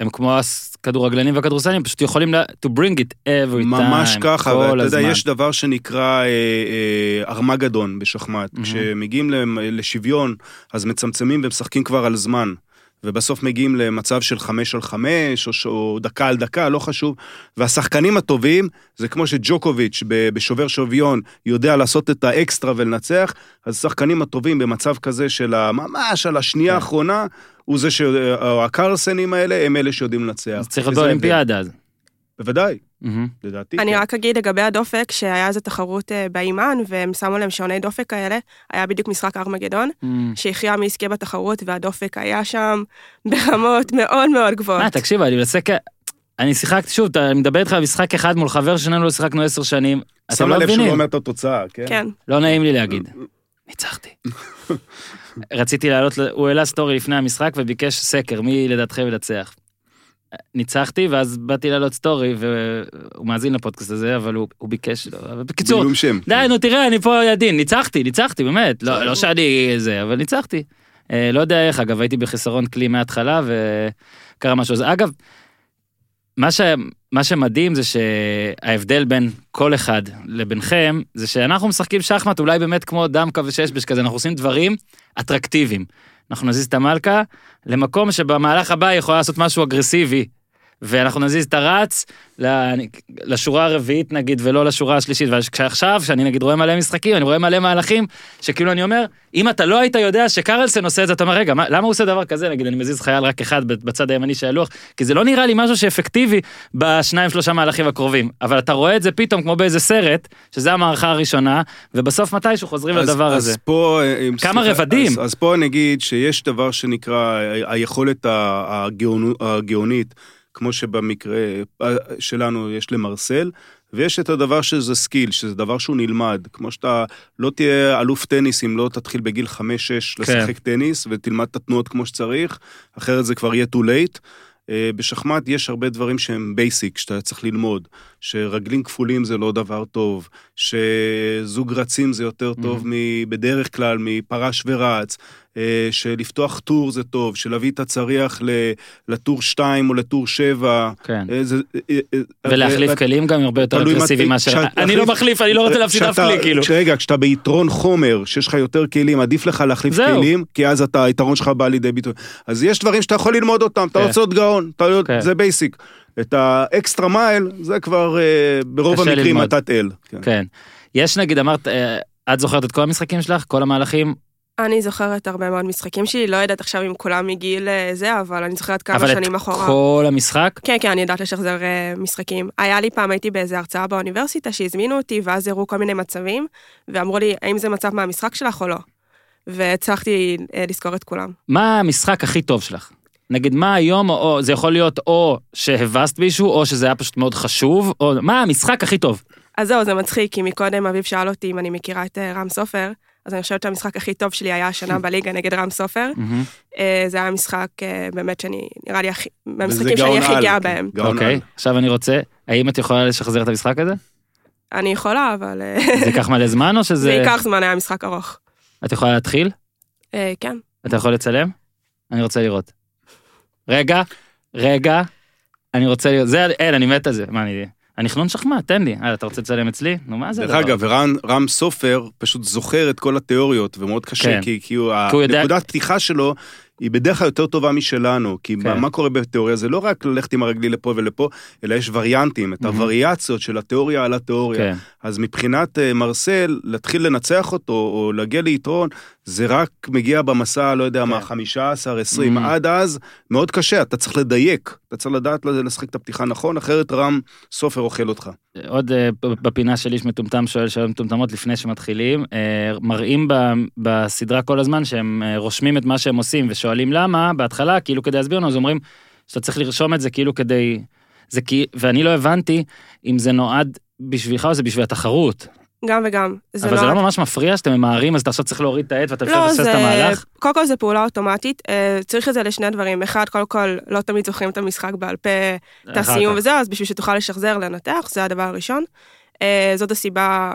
הם כמו הכדורגלנים והכדורסלים, פשוט יכולים ל- to bring it every time, ממש ככה, ואתה יודע. יש דבר שנקרא אה, אה, ארמגדון בשחמט. מהמם. כשמגיעים לשוויון, אז מצמצמים ומשחקים כבר על זמן. ובסוף מגיעים למצב של חמש על חמש, או, ש- או דקה על דקה, לא חשוב. והשחקנים הטובים, זה כמו שג'וקוביץ' בשובר שוויון יודע לעשות את האקסטרה ולנצח, אז השחקנים הטובים במצב כזה של ממש על השנייה כן. הוא זה ש... או הקרלסנים האלה, הם אלה שיודעים לנצח. אז צריך להיות. באולימפיאדה אז. בוודאי. לדעתי. אני כן. רק אגיד לגבי הדופק, שהיה איזו תחרות אה, באימון, והם שמו להם שעוני דופק כאלה, היה בדיוק משחק ארמגדון. שהכריע מי יזכה בתחרות, והדופק היה שם ברמות מאוד מאוד גבוהות. מה, תקשיב, אני מנסה כ... אני שיחקתי, שוב, אני מדבר איתך על משחק אחד מול חבר שלנו, לא שיחקנו עשר שנים. אתם שמה לא לב שהוא לא מבינים. אומר את התוצאה, כן? כן. לא נעים לי להגיד. ניצחתי. רציתי לעלות, הוא העלה סטורי לפני המשחק וביקש סקר, מי לדעתכם ינצח. ניצחתי, ואז באתי לעלות סטורי, והוא מאזין לפודקאסט הזה, אבל הוא הוא ביקש, אבל בקיצור, שם. די, נו תראה, אני פה עדין, ניצחתי, ניצחתי, באמת. לא, לא שאני זה, אבל ניצחתי. אה, לא יודע איך, אגב, הייתי בחיסרון כלי מההתחלה, וקרה משהו. אגב, מה, ש... מה שמדהים זה שההבדל בין כל אחד לבינכם, זה שאנחנו משחקים שחמט אולי באמת כמו דמקה וששבש כזה, אנחנו עושים דברים אטרקטיביים. אנחנו נזיז את המלכה למקום שבמהלך הבא היא יכולה לעשות משהו אגרסיבי. ואנחנו נזיז את הרץ לשורה הרביעית נגיד ולא לשורה השלישית ועכשיו כשאני נגיד רואה מלא משחקים אני רואה מלא מהלכים שכאילו אני אומר אם אתה לא היית יודע שקרלסן עושה את זה אתה אומר רגע מה, למה הוא עושה דבר כזה נגיד אני מזיז חייל רק אחד בצד הימני של הלוח כי זה לא נראה לי משהו שאפקטיבי בשניים שלושה מהלכים הקרובים אבל אתה רואה את זה פתאום כמו באיזה סרט שזה המערכה הראשונה ובסוף מתישהו חוזרים אז- לדבר אז הזה. פה, אה, אם- כמה סליחה, רבדים. אז, אז פה אני אגיד שיש דבר שנקרא היכולת הגאונו- הגאונית, כמו שבמקרה אה, שלנו יש למרסל, ויש את הדבר שזה skill, שזה דבר שהוא נלמד. כמו שאתה לא תהיה אלוף טניס אם לא תתחיל בגיל 5-6 לשחק טניס ותלמד את התנועות כמו שצריך, אחרת זה כבר יהיה too late. אה, בשחמט יש הרבה דברים שהם basic, שאתה צריך ללמוד, שרגלים כפולים זה לא דבר טוב, שזוג רצים זה יותר טוב מ- בדרך כלל מפרש ורץ, שלפתוח טור זה טוב, שלהביא את הצריח לטור 2 או לטור 7. כן. אה, זה- אה, אה, ולהחליף אה, כלים גם הרבה יותר אגרסיבי מאשר אני לא מחליף אני לא רוצה להפסיד אף כלי כאילו. רגע, כשאתה ביתרון חומר, שיש לך יותר כלים, עדיף לך להחליף. כלים, כי אז אתה, היתרון שלך בא לידי ביטוי. אז יש דברים שאתה יכול ללמוד אותם, אתה כן. רוצה להיות גאון, אתה כן. זה basic. את ה extra mile, זה כבר אה, ברוב המקרים. מתת אל. כן. כן. יש נגיד אמרת אה, את זוכרת את כל המשחקים שלך כל המהלכים אני זוכרת הרבה מאוד משחקים שלי, לא יודעת עכשיו אם כולם מגיל אה, זה, אבל אני זוכרת כמה אבל את שנים אחורה. כל המשחק כן, כן, אני יודעת לשחזר אה, משחקים. היה לי פעם, הייתי באיזה הרצאה באוניברסיטה שהזמינו אותי, ואז הראו כל מיני מצבים, ואמרו לי, האם זה מצב מהמשחק שלך או לא? והצלחתי אה, לזכור את כולם. מה המשחק הכי טוב שלך? נגיד מה היום, או זה יכול להיות או שהבסת מישהו, או שזה היה פשוט מאוד חשוב, או מה המשחק הכי טוב? אז זהו, זה מצחיק, כי מקודם אביב שאל אותי אם אני מכירה את רם סופר, אז אני חושבת שהמשחק הכי טוב שלי היה השנה בליגה נגד רם סופר. אה, זה היה משחק אה, באמת שאני, נראה לי מהמשחקים שאני הכי גאה כן, בהם. אוקיי. עכשיו אני רוצה, האם את יכולה לשחזר את המשחק הזה? אני יכולה, אבל אה, זה ייקח מלא זמן או זה שזה... ייקח זמן, היה משחק ארוך. את יכולה להתחיל? כן. אתה יכול לצלם? אני רוצה לראות. רגע, רגע, אני רוצה לראות, זה, אין, אני מת על זה, מה אני... אני חנון שחמט, תן לי. אה, אתה רוצה לצלם אצלי? נו, מה זה דרך הדבר אגב, הזה? ורן, רם סופר פשוט זוכר את כל התיאוריות, ומאוד קשה, כן. כי, כי הוא, כי הוא יודע- הנקודת פתיחה שלו היא בדרך כלל יותר טובה משלנו, כי כן. מה, מה קורה בתיאוריה? זה לא רק ללכת עם הרגלי לפה ולפה, אלא יש וריאנטים, את. הווריאציות של התיאוריה על התיאוריה. כן. אז מבחינת אה, מרסל, להתחיל לנצח אותו, או להגיע ליתרון, זה רק מגיע במסע, לא יודע מה, 15, 20, Mm. עד אז, מאוד קשה, אתה צריך לדייק, אתה צריך לדעת לשחק את הפתיחה נכון, אחרת רם סופר אוכל אותך. עוד אה, בפינה של איש מטומטם שואל שאלות מטומטמות לפני שמתחילים, אה, מראים בסדרה כל הזמן שהם אה, רושמים את מה שהם עושים ושואלים למה, בהתחלה, כאילו כדי להסביר לנו, אז אומרים שאתה צריך לרשום את זה כאילו כדי... זה כי... ואני לא הבנתי אם זה נועד בשבילך או זה בשביל התחרות. גם וגם. אבל זה לא ממש מפריע שאתם ממהרים, אז אתה עכשיו צריך להוריד את העט ואתה לא, את זה... המהלך? קודם כל זה פעולה אוטומטית, אה, צריך את זה לשני דברים. אחד, קודם כל, לא תמיד זוכרים את המשחק בעל פה, את הסיום. וזהו, אז בשביל שתוכל לשחזר, לנתח, זה הדבר הראשון. אה, זאת הסיבה,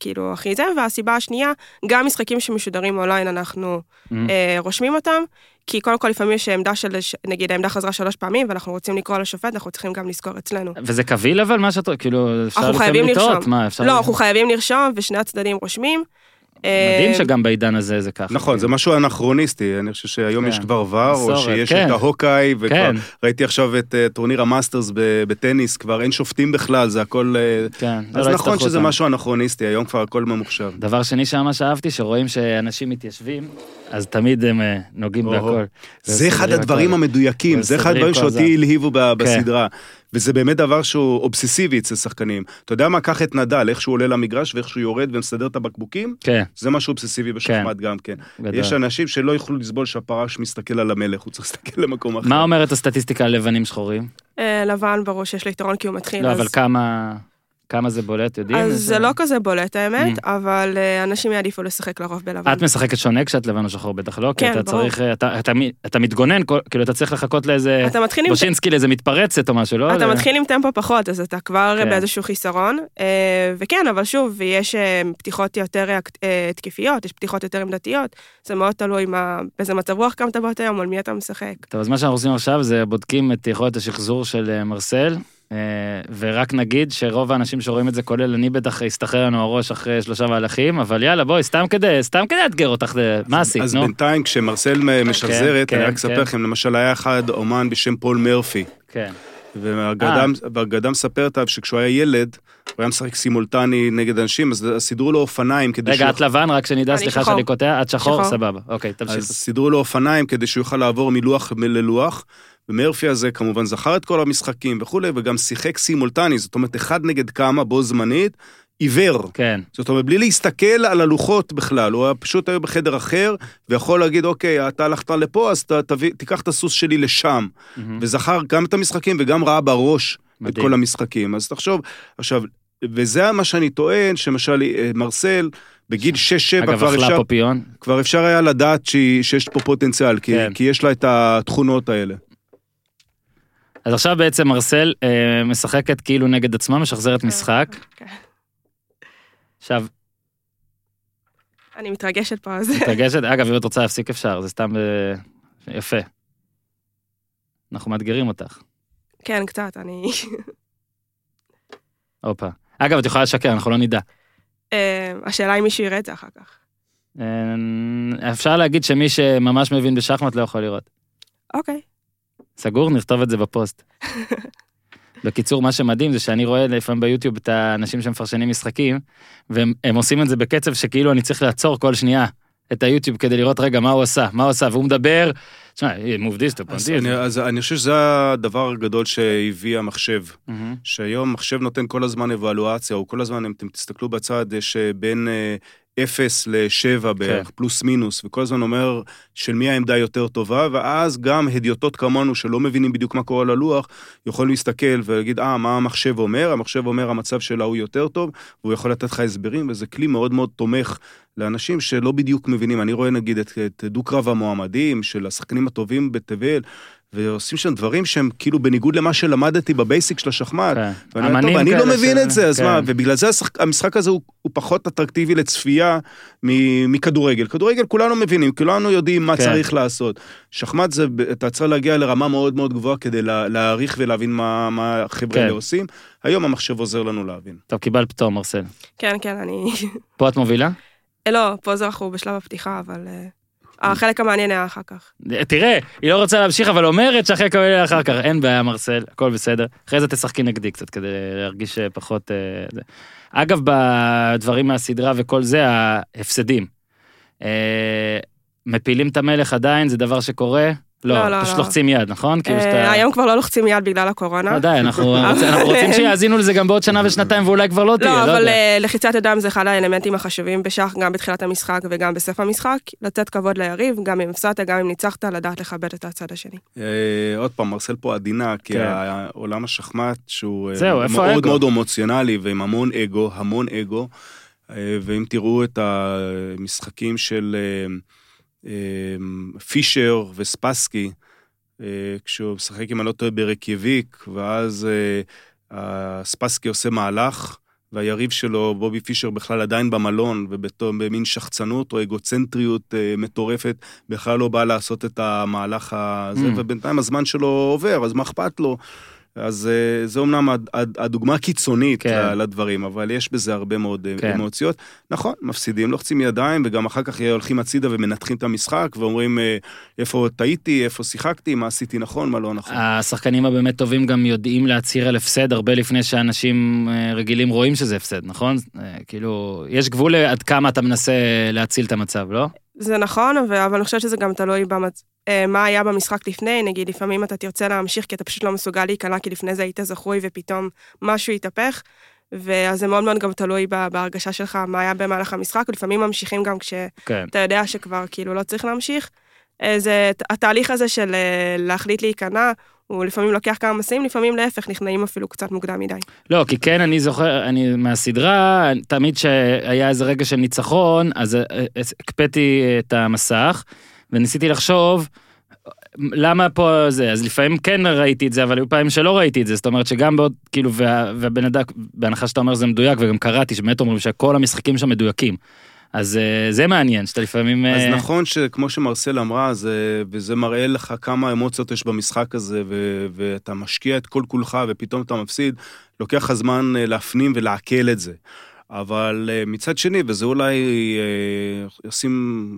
כאילו, הכי זה, והסיבה השנייה, גם משחקים שמשודרים אונליין, אנחנו Mm. אה, רושמים אותם, כי קודם כל לפעמים יש עמדה של, נגיד העמדה חזרה שלוש פעמים, ואנחנו רוצים לקרוא לשופט, אנחנו צריכים גם לזכור אצלנו. וזה קביל אבל מה שאת... כאילו, אפשר לפעמים לטעות. מה, אפשר... לא, אנחנו חייבים לרשום, ושני הצדדים רושמים. אה, מדהים שגם בעידן הזה זה ככה. נכון, זה כאילו. משהו אנכרוניסטי, אני חושב שהיום כן. יש כבר ור, או שיש כן. את ההוקאי, וכבר כן. ראיתי עכשיו את אה, טורניר המאסטרס ב- בטניס, כבר אין שופטים בכלל, זה הכל... אה, כן, זה אז לא נכון שזה. משהו אנכרוניסטי, היום כבר הכל ממוחשב. דבר שני שממש אהבתי, שרואים שאנשים מתיישבים, אז תמיד הם אה, נוגעים. בהכל. זה אחד הדברים. המדויקים, זה אחד הדברים שאותי. הלהיבו כן. בסדרה. וזה באמת דבר שהוא אובססיבי אצל שחקנים. אתה יודע מה, קח את נדל, איך שהוא עולה למגרש ואיך שהוא יורד ומסדר את הבקבוקים, כן, זה משהו אובססיבי בשחמט גם כן. גדול. יש אנשים שלא יוכלו לסבול שהפרש מסתכל על המלך, הוא צריך להסתכל למקום אחר. מה אומרת הסטטיסטיקה על לבנים שחורים? אה, לבן, ברור שיש לו יתרון כי הוא מתחיל. לא, אז- אבל כמה... כמה זה בולט, יודעים? אז זה לא כזה בולט האמת, Mm. אבל אה, אנשים יעדיפו לשחק לרוב בלבן. את משחקת שונה כשאת לבן או שחור בטח לא? כי כן, אתה ברור. צריך, אתה- אתה מתגונן, כאילו אתה צריך לחכות לאיזה בושינסקי לאיזה מתפרצת או משהו, לא? אתה מתחיל עם טמפו פחות, אז אתה כבר כן. באיזשהו חיסרון. אה, וכן, אבל שוב, יש אה, פתיחות יותר אה, אה, תקיפיות, יש פתיחות יותר עמדתיות, זה מאוד תלוי באיזה מצב רוח קמת באותו יום, מול מי אתה משחק. טוב, אז מה שאנחנו עושים עכשיו זה בודקים את יכולת השחזור של אה, מרסל, אה, ורק נגיד שרוב האנשים שרואים את זה, כולל אני בטח, יסתחרר לנו הראש אחרי שלושה מהלכים, אבל יאללה, בואי, סתם כדי, סתם כדי לאתגר אותך, זה- מה עשית, אז נו? בינתיים כשמרסל מ- משחזרת, כן, אני רק כן. אספר לכם, למשל היה אחד אומן בשם פול מרפי, כן. והאגדה אה. מספרת עליו שכשהוא היה ילד, הוא היה משחק סימולטני נגד אנשים, אז סידרו לו אופניים כדי רגע, שהוא... את לבן, רק שנדע, סליחה. שאני קוטע, את שחור? שחור. סבבה, אוקיי, תמשיך. אז סידרו לו אופניים כדי שהוא יוכל לעבור מלוח ללוח, ומרפי הזה כמובן זכר את כל המשחקים וכולי, וגם שיחק סימולטני, זאת אומרת, אחד נגד כמה בו זמנית, עיוור. כן, זאת אומרת, בלי להסתכל על הלוחות בכלל, הוא היה פשוט היה בחדר אחר, ויכול להגיד, אוקיי, אתה הלכת לפה, אז ת, תביא, תיקח את הסוס שלי לשם. מהמם. וזכר גם את המשחקים וגם ראה בראש את מדהים. כל המשחקים. אז תחשוב, עכשיו, וזה מה שאני טוען, שמשל אה, מרסל, בגיל 6-7 אגב, כבר אכלה אפשר, פופיון. כבר אפשר היה לדעת שיש פה פוטנציאל, כי, כן. כי יש לה את התכונות האלה. אז עכשיו בעצם מרסל אה, משחקת כאילו נגד עצמה, משחזרת משחק. כן. עכשיו, אני מתרגשת פה, אז... מתרגשת, אגב, אם את רוצה להפסיק אפשר, זה סתם אה, יפה. אנחנו מאתגרים אותך. כן, קצת, אני... הופה. אגב, את יכולה לשקר, אנחנו לא נדע. אה, השאלה אם מישהו יראה את זה אחר כך. אה, אפשר להגיד שמי שממש מבין בשחמט לא יכול לראות. אוקיי. סגור, נכתוב את זה בפוסט. בקיצור, מה שמדהים זה שאני רואה לפעמים ביוטיוב את האנשים שמפרשנים משחקים, והם הם עושים את זה בקצב שכאילו אני צריך לעצור כל שנייה את היוטיוב כדי לראות רגע מה הוא עשה, מה הוא עשה, והוא מדבר, תשמע, מובדיסט, אז פונדיסט. אני, אז אני חושב שזה הדבר הגדול שהביא המחשב. שהיום מחשב נותן כל הזמן אבלואציה, או כל הזמן, אם אתם תסתכלו בצד, יש אה, בין אה, 0 ל-7 בערך, פלוס מינוס, וכל הזמן אומר של מי העמדה יותר טובה, ואז גם הדיוטות כמונו, שלא מבינים בדיוק מה קורה על הלוח, יכולים להסתכל ולהגיד, אה, מה המחשב אומר? המחשב אומר, המצב שלה הוא יותר טוב, והוא יכול לתת לך הסברים, וזה כלי מאוד מאוד תומך לאנשים שלא בדיוק מבינים. אני רואה נגיד את, את דו-קרב המועמדים של השחקנים הטובים בתבל, ועושים שם דברים שהם כאילו בניגוד למה שלמדתי בבייסיק של השחמט. כן. ואני אומר, טוב, אני לא מבין ש- את זה, אז כן. מה, ובגלל זה השחק- המשחק הזה הוא, הוא פחות אטרקטיבי לצפייה מ- מכדורגל. כדורגל כולנו מבינים, כולנו יודעים מה כן. צריך לעשות. שחמט זה, אתה צריך להגיע לרמה מאוד מאוד גבוהה כדי לה, להעריך ולהבין מה, מה החבר'ה כן. האלה עושים. היום המחשב עוזר לנו להבין. טוב, קיבל פטור, מרסל. כן, כן, אני... פה את מובילה? אה, לא, פה זה אנחנו בשלב הפתיחה, אבל... החלק המעניין היה אחר כך. תראה, היא לא רוצה להמשיך, אבל אומרת שאחרי כמה אחר כך, אין בעיה, מרסל, הכל בסדר. אחרי זה תשחקי נגדי קצת, כדי להרגיש אה, פחות... אה. אגב, בדברים מהסדרה וכל זה, ההפסדים. אה, מפילים את המלך עדיין, זה דבר שקורה. לא, לא, לא, פשוט לא. לוחצים יד, נכון? כאילו אה, שאתה... היום כבר לא לוחצים יד בגלל הקורונה. לא, די, אנחנו רוצים- אנחנו רוצים שיאזינו לזה גם בעוד שנה ושנתיים ואולי כבר לא תהיה, לא, לא אבל יודע. אה, לחיצת ידיים זה אחד האלמנטים החשובים בשח, גם בתחילת המשחק וגם בסוף המשחק. לתת כבוד ליריב, גם אם הפסדת, גם אם ניצחת, לדעת לכבד את הצד השני. אה, עוד פעם, מרסל פה עדינה, כי כן. העולם השחמט, שהוא מאוד? מאוד אמוציונלי ועם המון אגו, המון אגו, ואם תראו את המשחקים של פישר וספסקי, אה, כשהוא משחק, אם אני לא טועה, ברקיאביק, ואז אה, ספסקי עושה מהלך, והיריב שלו, בובי פישר, בכלל עדיין במלון, ובמין שחצנות או אגוצנטריות אה, מטורפת, בכלל לא בא לעשות את המהלך הזה, Mm. ובינתיים הזמן שלו עובר, אז מה אכפת לו? אז אה, זה אומנם הד- הד- הדוגמה הקיצונית כן. לדברים, אבל יש בזה הרבה מאוד אה, כן. אמוציות. נכון, מפסידים, לוחצים ידיים, וגם אחר כך הולכים הצידה ומנתחים את המשחק, ואומרים אה, איפה טעיתי, איפה שיחקתי, מה עשיתי נכון, מה לא נכון. השחקנים הבאמת טובים גם יודעים להצהיר על הפסד הרבה לפני שאנשים אה, רגילים רואים שזה הפסד, נכון? אה, כאילו, יש גבול עד כמה אתה מנסה להציל את המצב, לא? זה נכון, אבל אני חושבת שזה גם תלוי במצ... אה, מה היה במשחק לפני, נגיד לפעמים אתה תרצה להמשיך כי אתה פשוט לא מסוגל להיכנע, כי לפני זה היית זכוי ופתאום משהו התהפך, ואז זה מאוד מאוד גם תלוי בהרגשה שלך, מה היה במהלך המשחק, ולפעמים ממשיכים גם כשאתה כן. יודע שכבר כאילו לא צריך להמשיך. אה, זה, התהליך הזה של אה, להחליט להיכנע, הוא לפעמים לוקח כמה מסעים, לפעמים להפך, נכנעים אפילו קצת מוקדם מדי. לא, כי כן, אני זוכר, אני מהסדרה, תמיד שהיה איזה רגע של ניצחון, אז אה, אה, הקפאתי את המסך, וניסיתי לחשוב, למה פה זה, אז לפעמים כן ראיתי את זה, אבל היו פעמים שלא ראיתי את זה, זאת אומרת שגם בעוד, כאילו, וה- והבן אדם, בהנחה שאתה אומר שזה מדויק, וגם קראתי שבאמת אומרים שכל המשחקים שם מדויקים. אז אה, זה מעניין, שאתה לפעמים... אז אה, נכון שכמו שמרסל אמרה, זה, וזה מראה לך כמה אמוציות יש במשחק הזה, ו, ואתה משקיע את כל כולך ופתאום אתה מפסיד, לוקח לך זמן אה, להפנים ולעכל את זה. אבל אה, מצד שני, וזה אולי אה, ישים,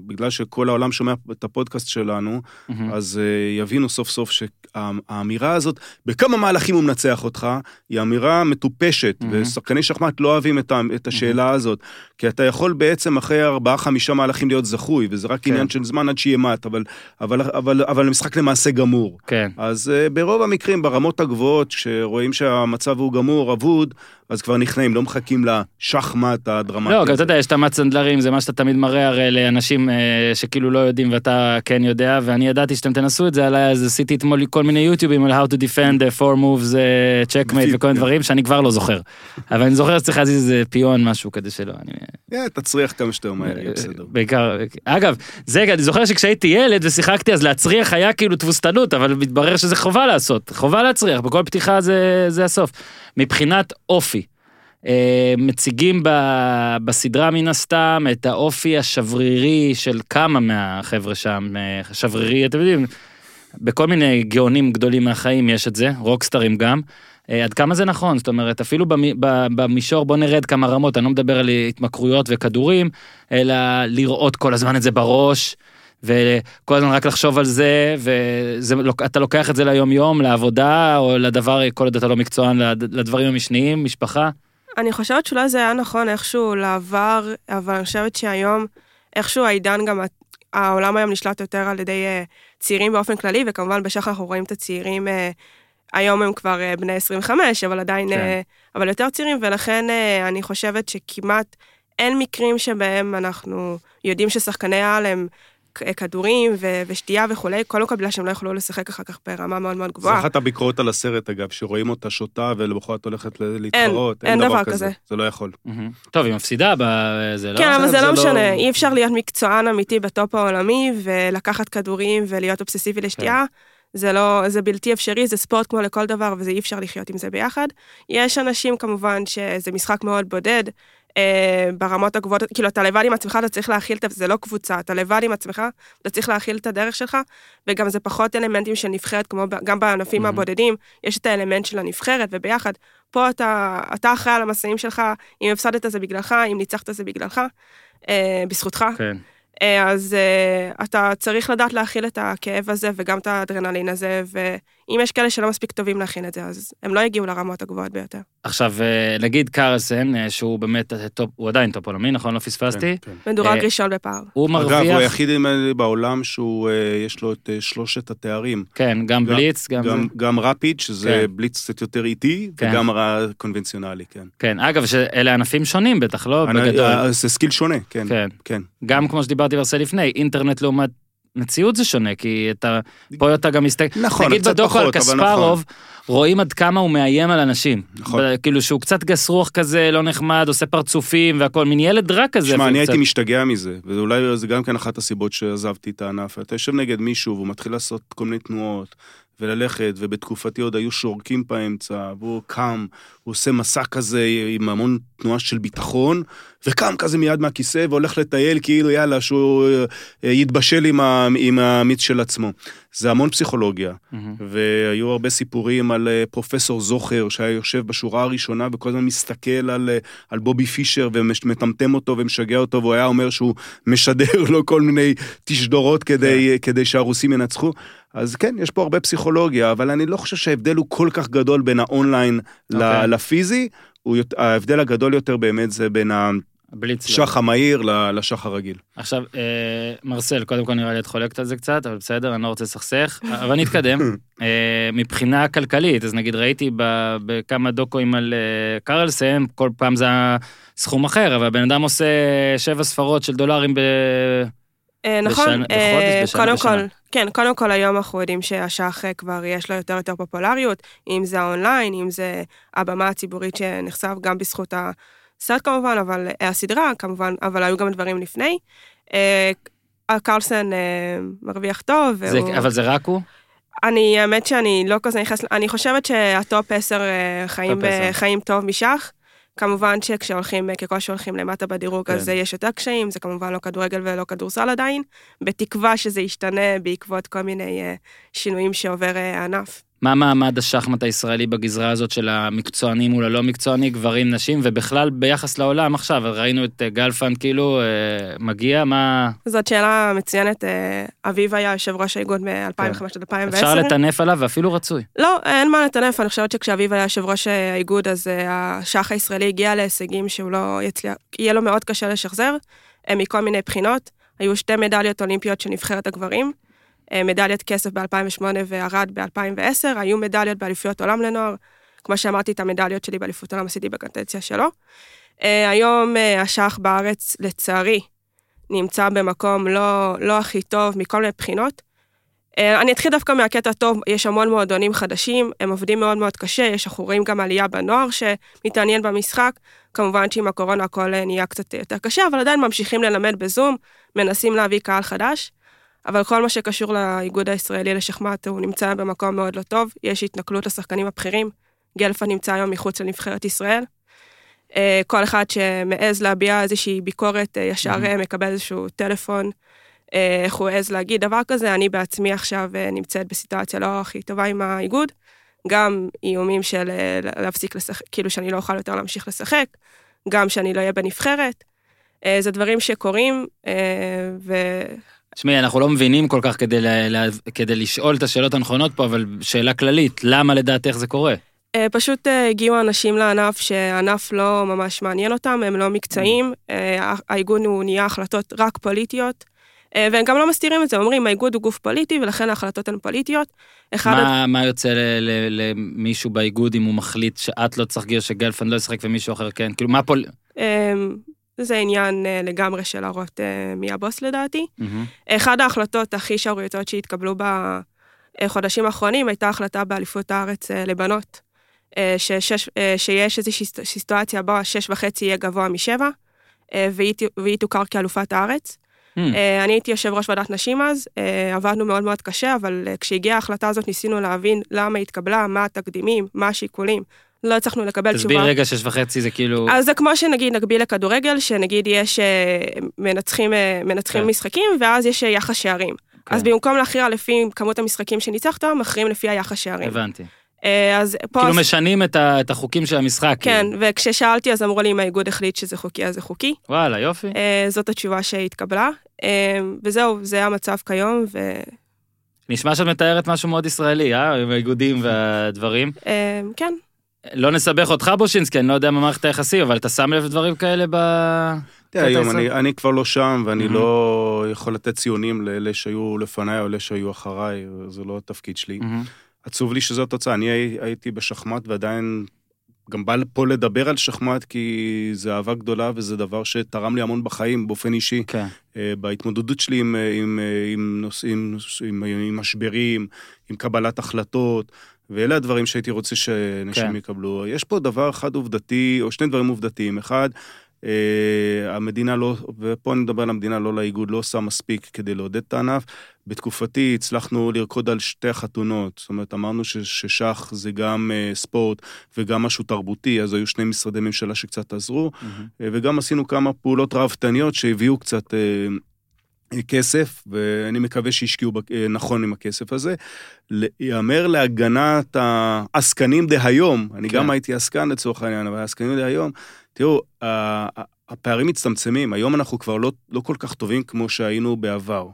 בגלל שכל העולם שומע את הפודקאסט שלנו, מהמם. אז אה, יבינו סוף סוף שהאמירה הזאת, בכמה מהלכים הוא מנצח אותך, היא אמירה מטופשת, מהמם. ושחקני שחמט לא אוהבים את השאלה הזאת, כי אתה יכול בעצם אחרי ארבעה, חמישה מהלכים להיות זכוי, וזה רק כן. עניין של זמן עד שיהיה מת, אבל- אבל- אבל אבל המשחק למעשה גמור. כן. אז ברוב המקרים, ברמות הגבוהות, כשרואים שהמצב הוא גמור, אבוד, אז כבר נכנעים, לא מחכים לשחמט הדרמטי. לא, גם אתה. יודע, יש את המט סנדלרים, זה מה שאתה תמיד מראה הרי לאנשים אה, שכאילו לא יודעים ואתה כן יודע, ואני ידעתי שאתם תנסו את זה עליי, אז עשיתי אתמול כל מיני יוטיובים על how to defend uh, four moves, uh, checkmate וכל מיני דברים שאני כבר לא זוכר. אבל אני זוכר שצריך להזיז איזה פיון, משהו כדי שלא. אני... אה, תצריח כמה שיותר מהר, יהיה בסדר. בעיקר, אגב, זה, אני זוכר שכשהייתי ילד ושיחקתי, אז להצריח היה כאילו תבוסתנות, אבל מתברר שזה חובה לעשות, חובה להצריח, בכל פתיחה זה הסוף. מבחינת אופי, אה, מציגים בסדרה מן הסתם את האופי השברירי של כמה מהחבר'ה שם, אה, שברירי, אתם יודעים, בכל מיני גאונים גדולים מהחיים יש את זה, רוקסטרים גם. אה, עד כמה זה נכון, זאת אומרת, אפילו במישור, בוא נרד כמה רמות, אני לא מדבר על התמכרויות וכדורים, אלא לראות כל הזמן את זה בראש, וכל הזמן רק לחשוב על זה, ואתה לוקח את זה ליום יום, לעבודה, או לדבר, כל עוד אתה לא מקצוען, לד- לדברים המשניים, משפחה. אני חושבת שאולי זה היה נכון איכשהו לעבר, אבל אני חושבת שהיום, איכשהו העידן גם, העולם היום נשלט יותר על ידי אה, צעירים באופן כללי, וכמובן בשחר אנחנו רואים את הצעירים, אה, היום הם כבר אה, בני 25, אבל עדיין, כן. אבל יותר צעירים, ולכן אני חושבת שכמעט אין מקרים שבהם אנחנו יודעים ששחקני העל הם כדורים ו- ושתייה וכולי, כל בגלל שהם לא יכלו לשחק אחר כך ברמה מאוד מאוד זה גבוהה. אחת הביקורות על הסרט, אגב, שרואים אותה שותה ולמחרת הולכת ל- להתחרות. אין דבר כזה. זה לא יכול. טוב, היא מפסידה בזה, לא? כן, אבל בסדר, זה לא זה לא- משנה, אי אפשר להיות מקצוען אמיתי בטופ העולמי ולקחת כדורים ולהיות אובססיבי לשתייה. זה לא, זה בלתי אפשרי, זה ספורט כמו לכל דבר וזה אי אפשר לחיות עם זה ביחד. יש אנשים כמובן שזה משחק מאוד בודד, אה, ברמות הגבוהות, כאילו אתה לבד עם עצמך, אתה צריך להכיל את זה, לא קבוצה, אתה לבד עם עצמך, אתה צריך להכיל את הדרך שלך, וגם זה פחות אלמנטים של נבחרת, כמו גם בענפים מהמם. הבודדים, יש את האלמנט של הנבחרת, וביחד, פה אתה, אתה אחראי על המסעים שלך, אם הפסדת זה בגללך, אם ניצחת זה בגללך, אה, בזכותך. כן. אה, אז אה, אתה צריך לדעת להכיל את הכאב הזה וגם את האדרנלין הזה, אם יש כאלה שלא מספיק טובים להכיל את זה, אז הם לא יגיעו לרמות הגבוהות ביותר. עכשיו, אה, נגיד קרלסן, אה, שהוא באמת טופ, הוא עדיין טופ עולמי, נכון? לא פספסתי? כן, כן. מדורג אה, ראשון בפער. הוא אגב, הוא מרוויח, היחיד בעולם שהוא, יש לו את שלושת התארים. כן, גם גם- בליץ, גם זה. גם, גם rapid, שזה כן. בליץ קצת יותר איטי, כן. וגם הקונבנציונלי, כן. כן, אגב, שאלה ענפים שונים בטח, לא? אני- בגדול. זה skill שונה, כן. כן. כן. גם כמו שדיברתי ברסה לפני, אינטרנט לעומת מציאות זה שונה, כי אתה, פה אתה גם מסתכל, נכון, נגיד בדוקו על אבל קספרוב, רואים עד כמה הוא מאיים על אנשים. נכון. ב- כאילו שהוא קצת גס רוח כזה, לא נחמד, עושה פרצופים והכל, מין ילד רע כזה. שמע, אני קצת. הייתי משתגע מזה, ואולי זה גם כן אחת הסיבות שעזבתי את הענף. אתה יושב נגד מישהו והוא מתחיל לעשות כל מיני תנועות, וללכת, ובתקופתי עוד היו שורקים באמצע, והוא קם, הוא עושה מסע כזה עם המון תנועה של ביטחון, וקם כזה מיד מהכיסא והולך לטייל כאילו יאללה, שהוא אה, יתבשל עם, ה, עם המיץ של עצמו. זה המון פסיכולוגיה. מהמם. והיו הרבה סיפורים על אה, פרופסור זוכר, שהיה יושב בשורה הראשונה וכל הזמן מסתכל על, אה, על בובי פישר ומטמטם אותו ומשגע אותו, והוא היה אומר שהוא משדר לו כל מיני תשדורות כדי, כדי שהרוסים ינצחו. אז כן, יש פה הרבה פסיכולוגיה, אבל אני לא חושב שההבדל הוא כל כך גדול בין האונליין אוקיי. okay. לפיזי. הוא, יות- ההבדל הגדול יותר באמת זה בין בליץ. לא. השח המהיר ל- לשח הרגיל. עכשיו, אה, מרסל, קודם כל נראה לי את חולקת על זה קצת, אבל בסדר, אני לא רוצה לסכסך, אבל נתקדם. אה, מבחינה כלכלית, אז נגיד ראיתי ב- בכמה דוקואים על אה, קרלסן, כל פעם זה היה סכום אחר, אבל הבן אדם עושה שבע ספרות של דולרים ב... אה, נכון, בשנה- אה, בחודש, בשנה, קודם בשנה. כל, כן, קודם כל היום אנחנו יודעים שהשח אה, כבר יש לו יותר ויותר פופולריות, אם זה האונליין, אם זה הבמה הציבורית שנחשף גם בזכות הסרט כמובן, אבל אה, הסדרה כמובן, אבל היו גם דברים לפני. אה, קרלסן אה, מרוויח טוב, זה, והוא... אבל זה רק הוא? אני, האמת שאני לא כזה נכנס, אני חושבת שהטופ 10 אה, חיים. ב- חיים טוב משח. כמובן שכשהולכים, ככל שהולכים למטה בדירוג, כן. אז יש יותר קשיים, זה כמובן לא כדורגל ולא כדורסל עדיין, בתקווה שזה ישתנה בעקבות כל מיני שינויים שעובר הענף. מה מעמד השחמט הישראלי בגזרה הזאת של המקצועני מול הלא מקצועני, גברים, נשים, ובכלל ביחס לעולם עכשיו, ראינו את אה, גלפן כאילו אה, מגיע, מה... זאת שאלה מצוינת, אה, אביב היה יושב ראש האיגוד מ-2005 עד 2010. אפשר לטנף עליו ואפילו רצוי. לא, אין מה לטנף, אני חושבת שכשאביב היה יושב ראש האיגוד, אז השח הישראלי הגיע להישגים שהוא לא יצליח, יהיה לו מאוד קשה לשחזר, מכל מיני בחינות. היו שתי מדליות אולימפיות של נבחרת הגברים, מדליית כסף ב-2008 וערד ב-2010, היו מדליות באליפויות עולם לנוער, כמו שאמרתי, את המדליות שלי באליפות עולם עשיתי בקדנציה שלו. אה, היום אה, השח בארץ, לצערי, נמצא במקום לא, לא הכי טוב מכל מיני בחינות. אה, אני אתחיל דווקא מהקטע הטוב, יש המון מועדונים חדשים, הם עובדים מאוד מאוד קשה, יש אנחנו רואים גם עלייה בנוער שמתעניין במשחק, כמובן שעם הקורונה הכל אה, נהיה קצת יותר קשה, אבל עדיין ממשיכים ללמד בזום, מנסים להביא קהל חדש, אבל כל מה שקשור לאיגוד הישראלי לשחמט, הוא נמצא במקום מאוד לא טוב, יש התנכלות לשחקנים הבכירים, גלפה נמצא היום מחוץ לנבחרת ישראל. אה, כל אחד שמעז להביע איזושהי ביקורת, אה, ישר Mhm. אה, מקבל איזשהו טלפון, איך הוא העז להגיד דבר כזה. אני בעצמי עכשיו נמצאת בסיטואציה לא הכי טובה עם האיגוד, גם איומים של להפסיק לשחק, כאילו שאני לא אוכל יותר להמשיך לשחק, גם שאני לא אהיה בנבחרת. זה דברים שקורים, ו... תשמעי, אנחנו לא מבינים כל כך כדי, לה, לה, כדי לשאול את השאלות הנכונות פה, אבל שאלה כללית, למה לדעתך זה קורה? אה, פשוט אה, הגיעו אנשים לענף שהענף לא ממש מעניין אותם, הם לא מקצועיים, אה, האיגוד הוא נהיה החלטות רק פוליטיות, אה, והם גם לא מסתירים את זה, אומרים האיגוד הוא גוף פוליטי ולכן ההחלטות הן פוליטיות. אחד הד- מה, מה יוצא ל- ל- למישהו באיגוד אם הוא מחליט שאת לא תשחקי או שגלפן לא ישחק ומישהו אחר כן? כאילו, מה פה... זה עניין אה, לגמרי של להראות אה, מי הבוס לדעתי. מהמם. אחד ההחלטות הכי שערורייתיות שהתקבלו בחודשים האחרונים הייתה החלטה באליפות הארץ אה, לבנות, ששש, שיש איזושהי סיט- סיטואציה בה שש וחצי יהיה גבוה משבע, והיא והיא תוכר כאלופת הארץ. Hmm. אה, אני הייתי יושב ראש ועדת נשים אז, עבדנו מאוד מאוד קשה, אבל כשהגיעה ההחלטה הזאת ניסינו להבין למה היא התקבלה, מה התקדימים, מה השיקולים. לא הצלחנו לקבל תסביר תשובה. רגע, שש וחצי זה כאילו... אז זה כמו שנגיד נקביל לכדורגל, שנגיד יש אה, מנצחים, אה, מנצחים כן. משחקים, ואז יש אה, יחס שערים. כן. אז במקום להכריע לפי כמות המשחקים שניצחת, מכריעים לפי היחס שערים. הבנתי. אז פה... כאילו משנים את, ה, את החוקים של המשחק. כן, כאילו. וכששאלתי אז אמרו לי אם האיגוד החליט שזה חוקי אז זה חוקי. וואלה, יופי. זאת התשובה שהתקבלה. וזהו, זה המצב כיום, ו... נשמע שאת מתארת משהו מאוד ישראלי, אה? עם האיגודים והדברים. כן, לא נסבך אותך בושינסקי, אני לא יודע מה מערכת היחסים, אבל אתה שם לב לדברים כאלה ב... תראה, היום. אני, אני כבר לא שם, ואני מהמם. לא יכול לתת ציונים לאלה שהיו לפניי או לאלה שהיו אחריי, זה לא התפקיד שלי. מהמם. עצוב לי שזו התוצאה. אני הי- הייתי בשחמט ועדיין גם בא פה לדבר על שחמט, כי זה אהבה גדולה וזה דבר שתרם לי המון בחיים באופן אישי. כן. אה, בהתמודדות שלי עם, אה, עם, עם נושאים, עם, עם משברים, עם קבלת החלטות, ואלה הדברים שהייתי רוצה שאנשים כן. יקבלו. יש פה דבר אחד עובדתי, או שני דברים עובדתיים. אחד, אה, המדינה לא, ופה אני מדבר על המדינה, לא לאיגוד, לא עושה מספיק כדי לעודד את הענף. בתקופתי הצלחנו לרקוד על שתי החתונות, זאת אומרת, אמרנו ש, ששח זה גם אה, ספורט וגם משהו תרבותי, אז היו שני משרדי ממשלה שקצת עזרו. מהמם. אה, וגם עשינו כמה פעולות ראוותניות שהביאו קצת אה, כסף, ואני מקווה שהשקיעו ב- אה, נכון עם הכסף הזה. ייאמר להגנת העסקנים דהיום, אני כן. גם הייתי עסקן לצורך העניין, אבל העסקנים דהיום, תראו, הפערים מצטמצמים, היום אנחנו כבר לא, לא כל כך טובים כמו שהיינו בעבר.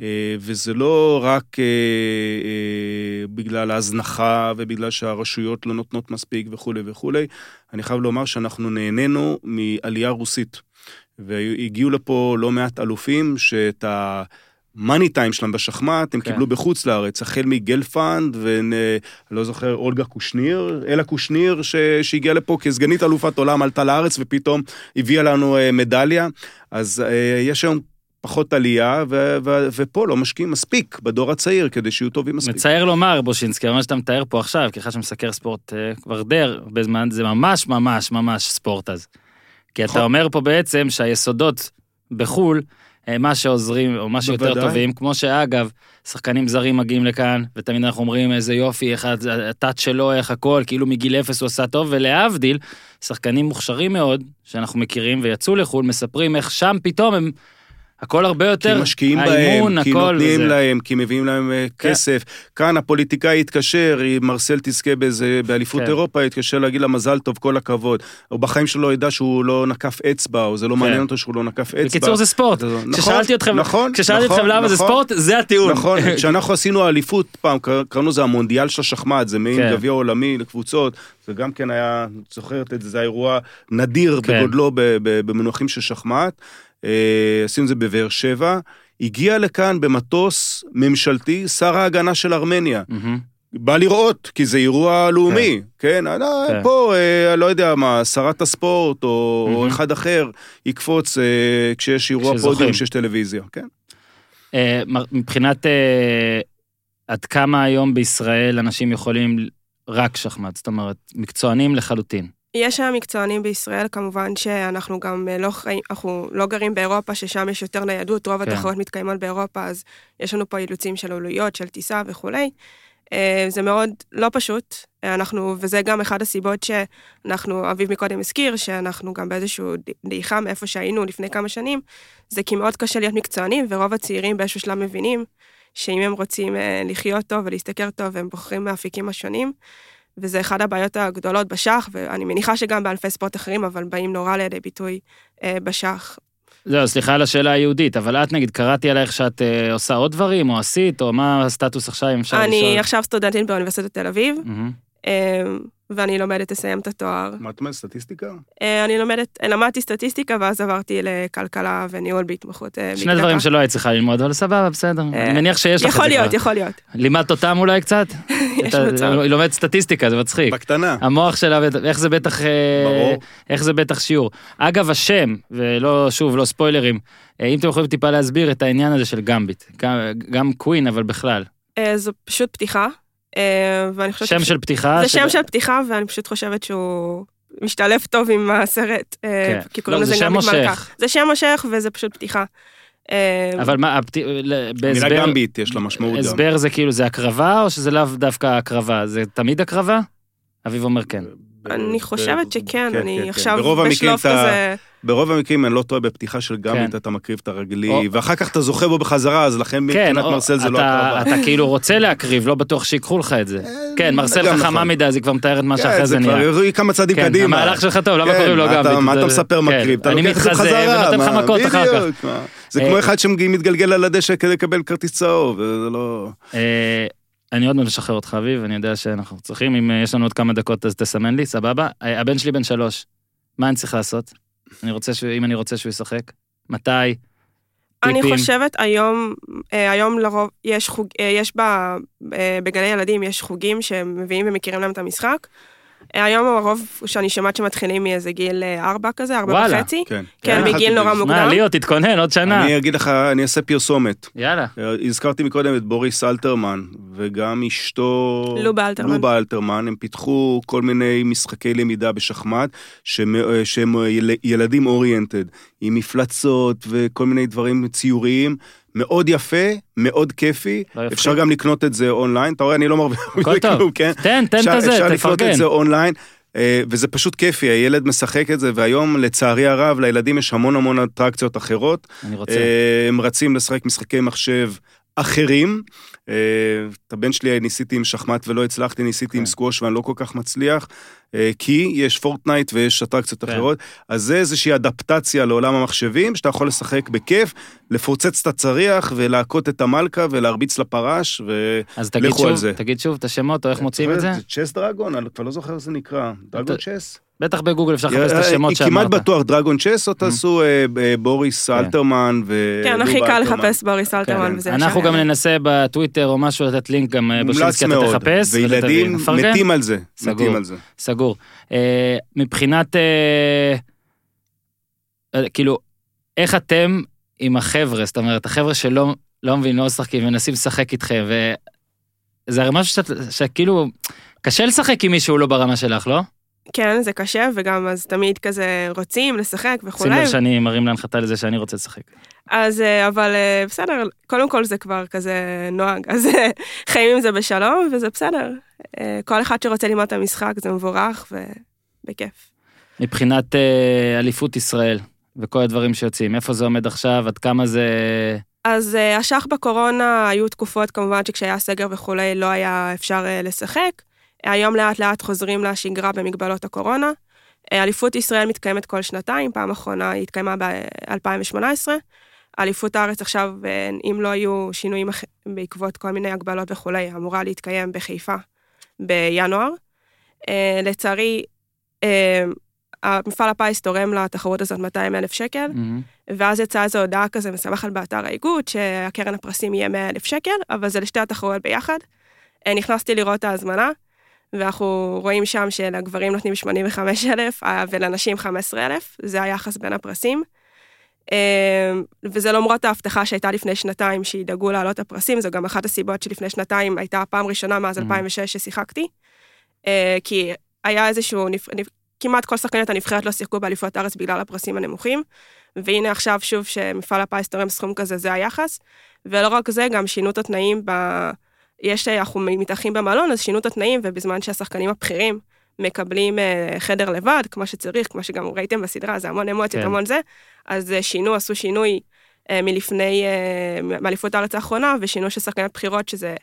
אה, וזה לא רק אה, בגלל ההזנחה ובגלל שהרשויות לא נותנות מספיק וכולי וכולי. אני חייב לומר שאנחנו נהנינו מעלייה רוסית. והגיעו לפה לא מעט אלופים שאת המאני טיים שלהם בשחמט הם כן. קיבלו בחוץ לארץ, החל מגלפנד ואני לא זוכר, אולגה קושניר, אלה קושניר ש, שהגיעה לפה כסגנית אלופת עולם, עלתה לארץ ופתאום הביאה לנו אה, מדליה. אז אה, יש היום פחות עלייה, ו- ו- ופה לא משקיעים מספיק בדור הצעיר כדי שיהיו טובים מספיק. מצער לומר, בושינסקי, מה שאתה מתאר פה עכשיו, כאחד שמסקר ספורט אה, כבר די הרבה זמן, זה ממש ממש ממש ספורט אז. כי אתה נכון. אומר פה בעצם שהיסודות בחו"ל, מה שעוזרים, או מה שיותר בוודאי. טובים, כמו שאגב, שחקנים זרים מגיעים לכאן, ותמיד אנחנו אומרים איזה יופי, איך ה- הטאט שלו, איך הכל, כאילו מגיל אפס הוא עשה טוב, ולהבדיל, שחקנים מוכשרים מאוד, שאנחנו מכירים ויצאו לחו"ל, מספרים איך שם פתאום הם, הכל הרבה יותר, כי משקיעים האימון, בהם, כי נותנים וזה- להם, כי מביאים להם אה, כן. כסף. כאן הפוליטיקאי יתקשר, אם מרסל תזכה באיזה, באליפות כן. אירופה, יתקשר להגיד לה מזל טוב, כל הכבוד. או בחיים שלו לא ידע שהוא לא נקף אצבע, או זה לא מעניין אותו שהוא לא נקף אצבע. בקיצור זה ספורט. זה- נכון, כששאלתי אתכם, נכון, כששאלתי נכון, אתכם למה זה נכון. ספורט, זה הטיעון. נכון, כשאנחנו עשינו אליפות פעם, קר- קראנו לזה המונדיאל של השחמט, זה מעין כן. גביע עולמי לקבוצות, זה גם כן היה, זוכרת את זה, זה היה אירוע נדיר כן. בגודלו במונחים של שחמט. אה, עשינו את זה בבאר שבע. הגיע לכאן במטוס ממשלתי שר ההגנה של ארמניה. מהמם. בא לראות, כי זה אירוע לאומי, כן? אה, כן. פה, אה, לא יודע מה, שרת הספורט או או מהמם. אחד אחר יקפוץ אה, כשיש אירוע. פודיום, כשיש טלוויזיה, כן? אה, מבחינת אה, עד כמה היום בישראל אנשים יכולים רק שחמט, זאת אומרת, מקצוענים לחלוטין. יש היום מקצוענים בישראל, כמובן שאנחנו גם אה, לא חיים, אנחנו לא גרים באירופה, ששם יש יותר ניידות, רוב כן. התחרויות מתקיימות באירופה, אז יש לנו פה אילוצים של עלויות, של טיסה וכולי. אה, זה מאוד לא פשוט, אה, אנחנו, וזה גם אחד הסיבות שאנחנו, אביב מקודם הזכיר, שאנחנו גם באיזשהו דעיכה מאיפה שהיינו לפני כמה שנים, זה כי מאוד קשה להיות מקצוענים, ורוב הצעירים באיזשהו שלב מבינים שאם הם רוצים לחיות טוב ולהשתכר טוב, הם בוחרים מהאפיקים השונים. וזה אחד הבעיות הגדולות בשח, ואני מניחה שגם בענפי ספורט אחרים, אבל באים נורא לידי ביטוי אה, בשח. זהו, סליחה על השאלה היהודית, אבל את נגיד, קראתי עלייך שאת אה, עושה עוד דברים, או עשית, או מה הסטטוס עכשיו, אם אפשר לשאול. אני עכשיו סטודנטית באוניברסיטת תל אביב, מהמם. אה, ואני לומדת לסיים את התואר. מה את אומרת, סטטיסטיקה? אה, אני לומדת, למדתי סטטיסטיקה, ואז עברתי לכלכלה וניהול בהתמחות אה, שני דברים שלא היית צריכה ללמוד, אבל סבבה, בסדר. אה, אני מניח שיש לך את זה יכול להיות. יכול להיות. לימדת אותם אולי קצת? יש מצב. היא לומדת סטטיסטיקה, זה מצחיק. בקטנה. המוח שלה, איך זה בטח, אה, ברור. איך זה בטח שיעור. אגב, השם, ולא, שוב, לא ספוילרים, אה, אם אתם יכולים טיפה להסביר את העניין הזה של גמביט, גם- קווין, אבל בכלל. אה, זו פשוט פתיחה, אה, ואני חושבת... שם שפשוט- של פתיחה. זה ש- שם של פתיחה, ואני פשוט חושבת שהוא משתלב טוב עם הסרט, אה, כן. כי קוראים לא, זה לזה שם גם מושך. מלכה. זה שם מושך וזה פשוט פתיחה. אה, אבל מה, בהסבר, גמביט יש לה משמעות גם. הסבר זה כאילו זה הקרבה, או שזה לאו דווקא הקרבה? זה תמיד הקרבה? אביב אומר כן. אני חושבת שכן, כן, אני כן, עכשיו ברוב המקרים בשלוף כזה... ברוב המקרים, אני לא טועה, בפתיחה של גמית כן. אתה מקריב את הרגלי, ואחר כך אתה זוכה בו בחזרה, אז לכן כן, מבחינת מרסל זה לא אתה- הקרבה. אתה כאילו רוצה להקריב, לא בטוח שיקחו לך את זה. כן, מרסל חכמה נכון. מדי, אז היא כבר מתארת מה כן, שאחרי זה נהיה. כבר היא כמה צעדים כן, קדימה. המהלך שלך טוב, למה כן, קוראים לו? אתה- מה אתה מספר מקריב? אתה אני לוקח את זה מתחזה בחזרה, ונותן לך מה, מכות אחר כך. זה אה, כמו אחד שמתגלגל על הדשא כדי לקבל כרטיס צהוב, זה לא... אני עוד מעט משחרר אותך, אביב, אני יודע שאנחנו צריכים, אם אה, יש לנו עוד כמה דקות אז תסמן לי, סבבה? אה, הבן שלי בן שלוש, מה אני צריך לעשות? אני רוצה שהוא, אם אני רוצה שהוא ישחק? מתי? אני טיפים? חושבת היום, אה, היום לרוב, יש חוג, יש ב, בגני ילדים, יש חוגים שמביאים ומכירים להם את המשחק. אה, היום הרוב שאני שומעת שמתחילים מאיזה גיל אה, ארבע כזה, ארבע וואלה. וחצי. כן. כן, כן, מגיל נורא מוקדם. מה, ליאו, תתכונן, עוד שנה. אני אגיד לך, אני אעשה פרסומת. יאללה. הזכרתי מקודם את בוריס אלתרמן, וגם אשתו... לובה אלתרמן. לובה אלתרמן, הם פיתחו כל מיני משחקי למידה בשחמט, שהם, אה, שהם יל- ילדים אוריינטד, עם מפלצות וכל מיני דברים ציוריים. מאוד יפה, מאוד כיפי, לא. אפשר גם לקנות את זה אונליין, אתה רואה, אני לא מרוויח מזה. כלום, כן? תן, תן אפשר- את זה, אפשר לקנות תפרגן. את זה אונליין, אה, וזה פשוט כיפי, הילד משחק את זה, והיום, לצערי הרב, לילדים יש המון המון אטרקציות אחרות. אני רוצה. אה, הם רצים לשחק משחקי מחשב אחרים. אה, את הבן שלי ניסיתי עם שחמט ולא הצלחתי, ניסיתי כן. עם סקווש ואני לא כל כך מצליח, כי יש פורטנייט ויש אטרקציות כן. אחרות, אז זה איזושהי אדפטציה לעולם המחשבים, שאתה יכול לשחק בכיף, לפוצץ את הצריח ולהכות את המלכה ולהרביץ לפרש, ו... אז תגיד לכו על זה. תגיד שוב את השמות, או איך מוציאים את זה? Chess Dragon, אני כבר לא זוכר איך זה נקרא. Dragon Chess? בטח בגוגל אפשר לחפש את אה, השמות כמעט שאמרת. בטוח Dragon Chess, או תעשו אה, אה, בוריס אלתרמן ו... כן, הכי קל אלתרמן. לחפש בוריס אלתרמן כן. וזה אנחנו גם. ננסה בטוויטר או משהו לתת לינק גם אה, מומלץ בושינסקי אתה מאוד, תחפש. וילדים ותביא. נפרגן? מתים על זה. מתים על זה. סגור. אה, מבחינת, אה, אה, כאילו, איך אתם עם החבר'ה, זאת אומרת, החבר'ה שלא לא מבינים, לא משחקים, מנסים לשחק איתכם, וזה הרי משהו שאת, שכאילו, קשה לשחק עם מישהו לא ברמה שלך, לא? כן, זה קשה, וגם אז תמיד כזה רוצים לשחק שים וכולי. לב שאני מרים להנחתה לזה שאני רוצה לשחק. אז אה, אבל אה, בסדר, קודם כל זה כבר כזה נוהג, אז אה, חיים עם זה בשלום, וזה בסדר. כל אחד שרוצה ללמוד את המשחק זה מבורך ובכיף. מבחינת אליפות ישראל, וכל הדברים שיוצאים, איפה זה עומד עכשיו, עד כמה זה... אז השח בקורונה היו תקופות כמובן שכשהיה סגר וכולי לא היה אפשר לשחק. היום לאט לאט חוזרים לשגרה במגבלות הקורונה. אליפות ישראל מתקיימת כל שנתיים, פעם אחרונה היא התקיימה ב-2018. אליפות הארץ עכשיו, אה, אם לא היו שינויים בעקבות כל מיני הגבלות וכולי, אמורה להתקיים בחיפה בינואר. אה, לצערי, אה, המפעל הפיס תורם לתחרות הזאת 200 אלף שקל, מהמם. ואז יצאה איזו הודעה כזה משמחת באתר האיגוד, שהקרן הפרסים יהיה 100 אלף שקל, אבל זה לשתי התחרויות ביחד. נכנסתי לראות את ההזמנה, ואנחנו רואים שם שלגברים נותנים 85 אלף, ולנשים 15 אלף, זה היחס בין הפרסים. אה, וזה למרות ההבטחה שהייתה לפני שנתיים שידאגו להעלות הפרסים, זו גם אחת הסיבות שלפני שנתיים הייתה הפעם ראשונה מאז Mm. 2006 ששיחקתי. אה, כי היה איזשהו. כמעט כל שחקניות הנבחרת לא שיחקו באליפות הארץ בגלל הפרסים הנמוכים, והנה עכשיו שוב שמפעל הפיס תורם סכום כזה, זה היחס. ולא רק זה, גם שינו את התנאים ב... יש, אנחנו מתארחים במלון, אז שינו את התנאים, ובזמן שהשחקנים הבכירים מקבלים אה, חדר לבד, כמו שצריך, כמו שגם ראיתם בסדרה, זה המון אמוציות, כן. המון זה, אז אה, שינו, עשו שינוי אה, מלפני, מאליפות הארץ האחרונה, ושינו של שחקניות בחירות, שזה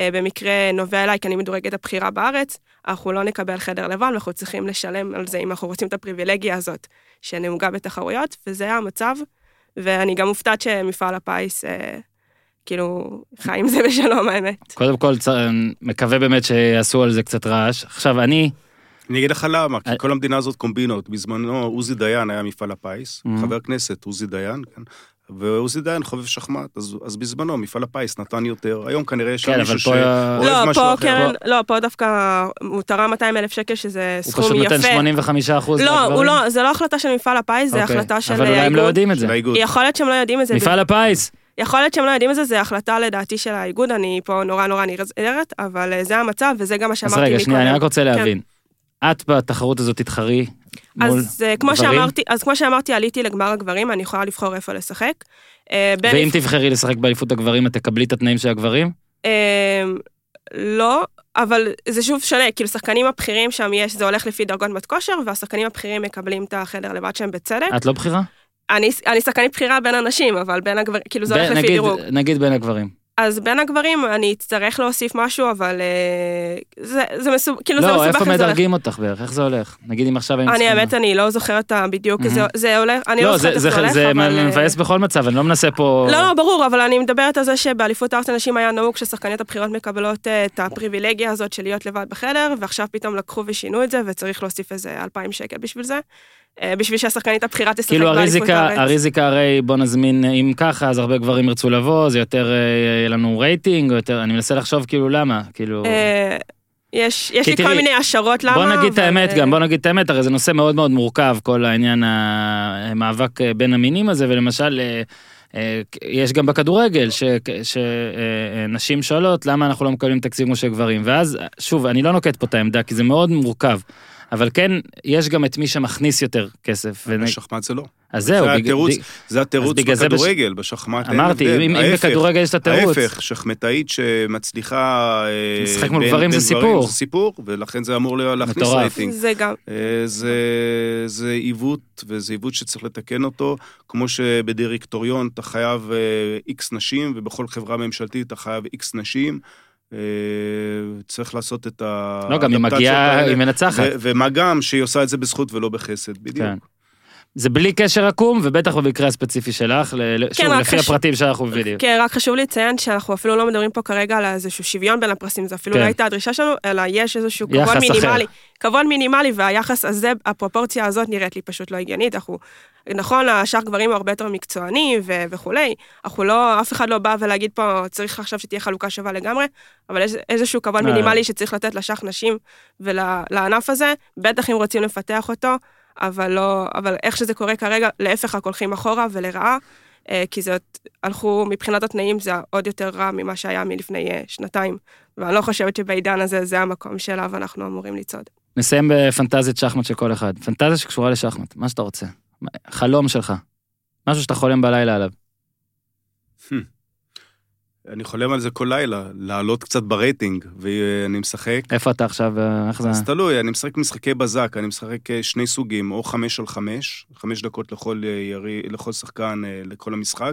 במקרה נובע אליי, כי אני מדורגת הבכירה בארץ, אנחנו לא נקבל חדר לבן, ואנחנו צריכים לשלם על זה אם אנחנו רוצים את הפריבילגיה הזאת שנהוגה בתחרויות, וזה היה המצב, ואני גם מופתעת שמפעל הפיס, כאילו, חי עם זה בשלום, האמת. קודם כל. מקווה באמת שיעשו על זה קצת רעש. עכשיו, אני, אני אגיד לך למה, כי אה. כל המדינה הזאת קומבינות. בזמנו עוזי דיין היה מפעל הפיס, Mhm. חבר כנסת עוזי דיין, כן. ועוזי דיין חובב שחמט, אז, אז בזמנו מפעל הפיס נתן יותר, היום כנראה יש שם כן, מישהו פה... שאוהב לא, משהו פה אחר. קרן, לא, פה דווקא הוא תרם 200 אלף שקל, שזה הוא סכום פשוט יפה. נותן 85 אחוז לא, הוא לא, זה לא החלטה של מפעל הפיס, זה אוקיי. החלטה של אבל אולי הם לא האיגוד. יודעים את זה. האיגוד. יכול להיות שהם לא יודעים את זה. מפעל הפיס. יכול להיות שהם לא יודעים את זה, זה החלטה לדעתי של האיגוד, אני פה נורא נורא נזהרת, אבל אה, זה המצב, וזה גם מה אז שאמרתי רגע, מקודם. שנייה, אני רק רוצה כן. את בתחרות הזאת תתחרי מול אז אה, כמו גברים? שאמרתי, אז כמו שאמרתי, עליתי לגמר הגברים, אני יכולה לבחור איפה לשחק. אה, ואם לפ- תבחרי לשחק באליפות הגברים, את תקבלי את התנאים של הגברים? אה, לא, אבל זה שוב שונה, כאילו שחקנים הבכירים שם יש, זה הולך לפי דרגות מת כושר, והשחקנים הבכירים מקבלים את החדר לבד שהם בצדק. את לא בכירה? אני, אני שחקנית בכירה בין הנשים, אבל בין הגברים, כאילו זה הולך לפי דירוג. נגיד בין הגברים. אז בין הגברים אני אצטרך להוסיף משהו, אבל אה, זה, זה מסובך, כאילו זה לא, מסובך. איפה איך זה הולך. מדרגים אותך בערך? איך זה הולך? נגיד אם עכשיו אני צריכים- האמת, אני לא זוכרת בדיוק, מהמם. זה, זה הולך, אני לא, לא, זוכרת זה- איך זה זה הולך, זה אבל... אה, מבאס בכל מצב, אני לא מנסה פה... לא, לא, ברור, אבל אני מדברת על זה שבאליפות הארץ הנשים היה נהוג ששחקניות הבכירות מקבלות אה, את הפריבילגיה הזאת של להיות לבד בחדר, ועכשיו פתאום לקחו ושינו את זה, וצריך להוסיף איזה 2,000 שקל בשביל זה, בשביל שהשחקנית הבכירה תשחק כאילו הריזיקה. הריזיקה הרי בוא נזמין, אם ככה, אז הרבה גברים ירצו לבוא, זה יותר אה, יהיה לנו רייטינג, או יותר, אני מנסה לחשוב כאילו למה, כאילו... אה, יש יש לי כל תראי, מיני השערות למה, בוא נגיד את אבל, האמת אה, גם, בוא נגיד את האמת, הרי זה נושא מאוד מאוד מורכב, כל העניין המאבק אה, בין המינים הזה, ולמשל, אה, אה, יש גם בכדורגל, שנשים שואלות למה אנחנו לא מקבלים תקציב כמו של גברים, ואז, שוב, אני לא נוקט פה את העמדה, כי זה מאוד מורכב, אבל כן, יש גם את מי שמכניס יותר כסף. בשחמט זה לא. אז זהו, זה התירוץ, זה התירוץ בש- בכדורגל, בשחמט אין אמרתי, הבדל. אם אם ההפך, בכדורגל יש את התירוץ, ההפך, שחמטאית שמצליחה... אה, לשחק מול גברים זה סיפור. זה סיפור, ולכן זה אמור להכניס. רייטינג. זה גם, אה, זה, זה עיוות, וזה עיוות שצריך לתקן אותו, כמו שבדירקטוריון אתה חייב איקס נשים, ובכל חברה ממשלתית אתה חייב איקס נשים. אה, צריך לעשות את האדפטציות לא, גם היא מגיעה. היא מנצחת. ומה גם שהיא עושה את זה בזכות ולא בחסד, בדיוק. זה בלי קשר עקום, ובטח במקרה הספציפי שלך, ל- שוב, כן, רק לפי חשוב- הפרטים שאנחנו בדיוק. כן, רק חשוב לציין שאנחנו אפילו לא מדברים פה כרגע על איזשהו שוויון בין הפרסים, זה אפילו כן. לא הייתה הדרישה שלנו, אלא יש איזשהו כבוד אחר. מינימלי. כבוד מינימלי, והיחס הזה, הפרופורציה הזאת נראית לי פשוט לא הגיונית. אנחנו, נכון, השאר גברים הרבה יותר מקצועני ו- וכולי, אנחנו לא, אף אחד לא בא ולהגיד פה, צריך עכשיו שתהיה חלוקה שווה לגמרי, אבל יש איזשהו כבוד אה. מינימלי שצריך לתת לשח נשים ולענף הזה, בטח אם רוצים לפתח אותו, אבל לא, אבל איך שזה קורה כרגע, להפך, רק הולכים אחורה ולרעה. אה, כי זאת, הלכו, מבחינת התנאים זה עוד יותר רע ממה שהיה מלפני אה, שנתיים. ואני לא חושבת שבעידן הזה זה המקום שאליו אנחנו אמורים לצעוד. נסיים בפנטזיית שחמט של כל אחד. פנטזיה שקשורה לשחמט, מה שאתה רוצה. חלום שלך. משהו שאתה חולם בלילה עליו. אני חולם על זה כל לילה, לעלות קצת ברייטינג, ואני משחק. איפה אתה עכשיו, איך זה? אז תלוי, אני משחק משחקי בזק, אני משחק אה, שני סוגים, או חמש על חמש, חמש דקות לכל, אה, ירי, לכל שחקן, אה, לכל המשחק,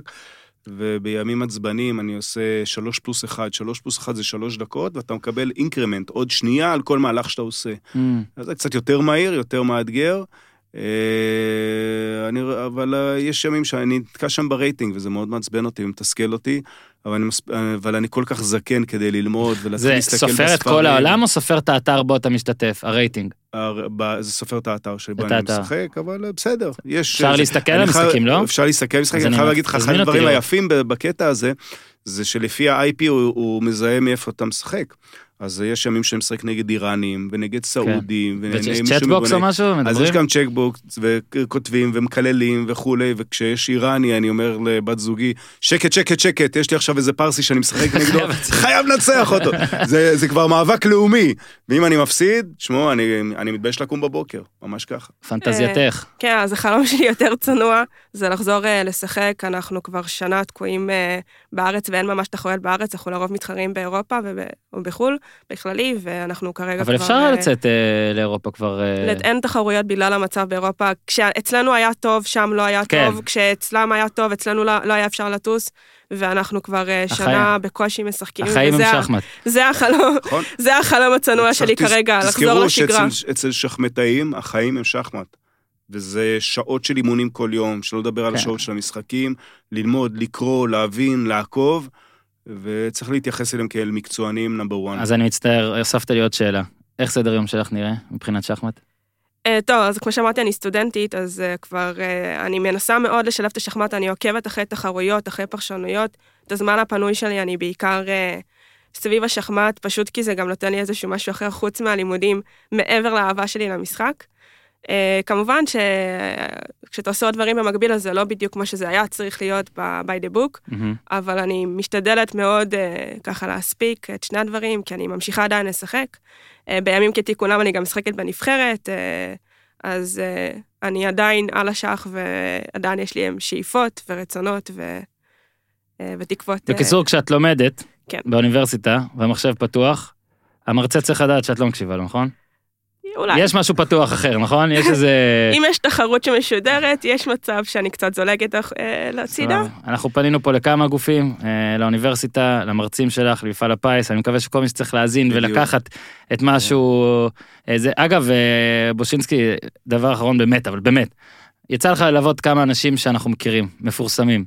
ובימים עצבניים אני עושה שלוש פלוס אחד, שלוש פלוס אחד זה שלוש דקות, ואתה מקבל increment, עוד שנייה על כל מהלך שאתה עושה. Mm, אז זה קצת יותר מהיר, יותר מאתגר. אה, אני, אבל אה, יש ימים שאני נתקע שם ברייטינג, וזה מאוד מעצבן אותי ומתסכל אותי, אבל אני, מס- אבל אני כל כך זקן כדי ללמוד ולהתחיל זה להסתכל בספרים. סופר את כל העולם או סופר את האתר בו אתה משתתף, הרייטינג? הר- ב- זה סופר את האתר שבו אני האתר. משחק, אבל אה, בסדר, יש... אפשר זה- להסתכל על המשחקים, לא? אפשר להסתכל על אז משחקים, אני חייב להגיד לך, אחד הדברים לראות. היפים בקטע הזה, זה שלפי ה-IP הוא, הוא מזהה מאיפה אתה משחק. אז יש ימים שאני משחק נגד איראנים, ונגד סעודים, ונגד ויש מישהו chatbox או מבונה- משהו? אז מדברים? יש גם chatbox, וכותבים, ומקללים, וכולי, וכשיש איראני, אני אומר לבת זוגי, שקט, שקט, שקט, יש לי עכשיו איזה פרסי שאני משחק נגדו, חייב לנצח אותו. זה, זה כבר מאבק לאומי. ואם אני מפסיד, תשמעו, אני, אני מתבייש לקום בבוקר, ממש ככה. פנטזייתך. כן, אז החלום שלי יותר צנוע, זה לחזור אה, לשחק. אנחנו כבר שנה תקועים אה, בארץ ואין ממש תחרויות בארץ, אנחנו לרוב מתחרים באירופה וב- ובחו"ל, בכללי, ואנחנו כרגע כבר... אבל אפשר אה, לצאת אה, לאירופה כבר... אה, אין תחרויות בגלל המצב באירופה. כשאצלנו היה טוב, שם לא היה כן. טוב, כשאצלם היה טוב, אצלנו לא, לא היה אפשר לטוס, ואנחנו כבר אה, החיים. שנה בקושי משחקים. החיים וזה הם שחמט. זה החלום, נכון? זה החלום הצנוע שלי כרגע, לחזור תזכרו לשגרה. שאצל שחמטאים, החיים הם שחמט. וזה שעות של אימונים כל יום, שלא לדבר על כן. השעות של המשחקים, ללמוד, לקרוא, להבין, לעקוב, וצריך להתייחס אליהם כאל מקצוענים נאמבר 1. אז אני מצטער, הוספת לי עוד שאלה. איך סדר יום שלך נראה מבחינת שחמט? Uh, טוב, אז כמו שאמרתי, אני סטודנטית, אז uh, כבר uh, אני מנסה מאוד לשלב את השחמט, אני עוקבת אחרי תחרויות, אחרי פרשנויות. את הזמן הפנוי שלי אני בעיקר uh, סביב השחמט, פשוט כי זה גם נותן לי איזשהו משהו אחר חוץ מהלימודים, מעבר לאהבה שלי למשחק. Uh, כמובן שכשאתה עושה עוד דברים במקביל, אז זה לא בדיוק כמו שזה היה צריך להיות ב- by the book, מהמם. אבל אני משתדלת מאוד uh, ככה להספיק את שני הדברים, כי אני ממשיכה עדיין לשחק. Uh, בימים כתיקונם אני גם משחקת בנבחרת, uh, אז uh, אני עדיין על השח ועדיין יש לי שאיפות ורצונות ו, uh, ותקוות. uh, בקיצור, כשאת לומדת כן. באוניברסיטה, והמחשב פתוח, המרצה צריך לדעת שאת לא מקשיבה לו, נכון? אולי. יש משהו פתוח אחר, נכון? יש איזה... אם יש תחרות שמשודרת, יש מצב שאני קצת זולגת אה, לצידה. אנחנו פנינו פה לכמה גופים, אה, לאוניברסיטה, למרצים שלך, למפעל הפיס, אני מקווה שכל מי שצריך להאזין. ולקחת את משהו... אה, זה, אגב, אה, בושינסקי, דבר אחרון באמת, אבל באמת, יצא לך ללוות כמה אנשים שאנחנו מכירים, מפורסמים.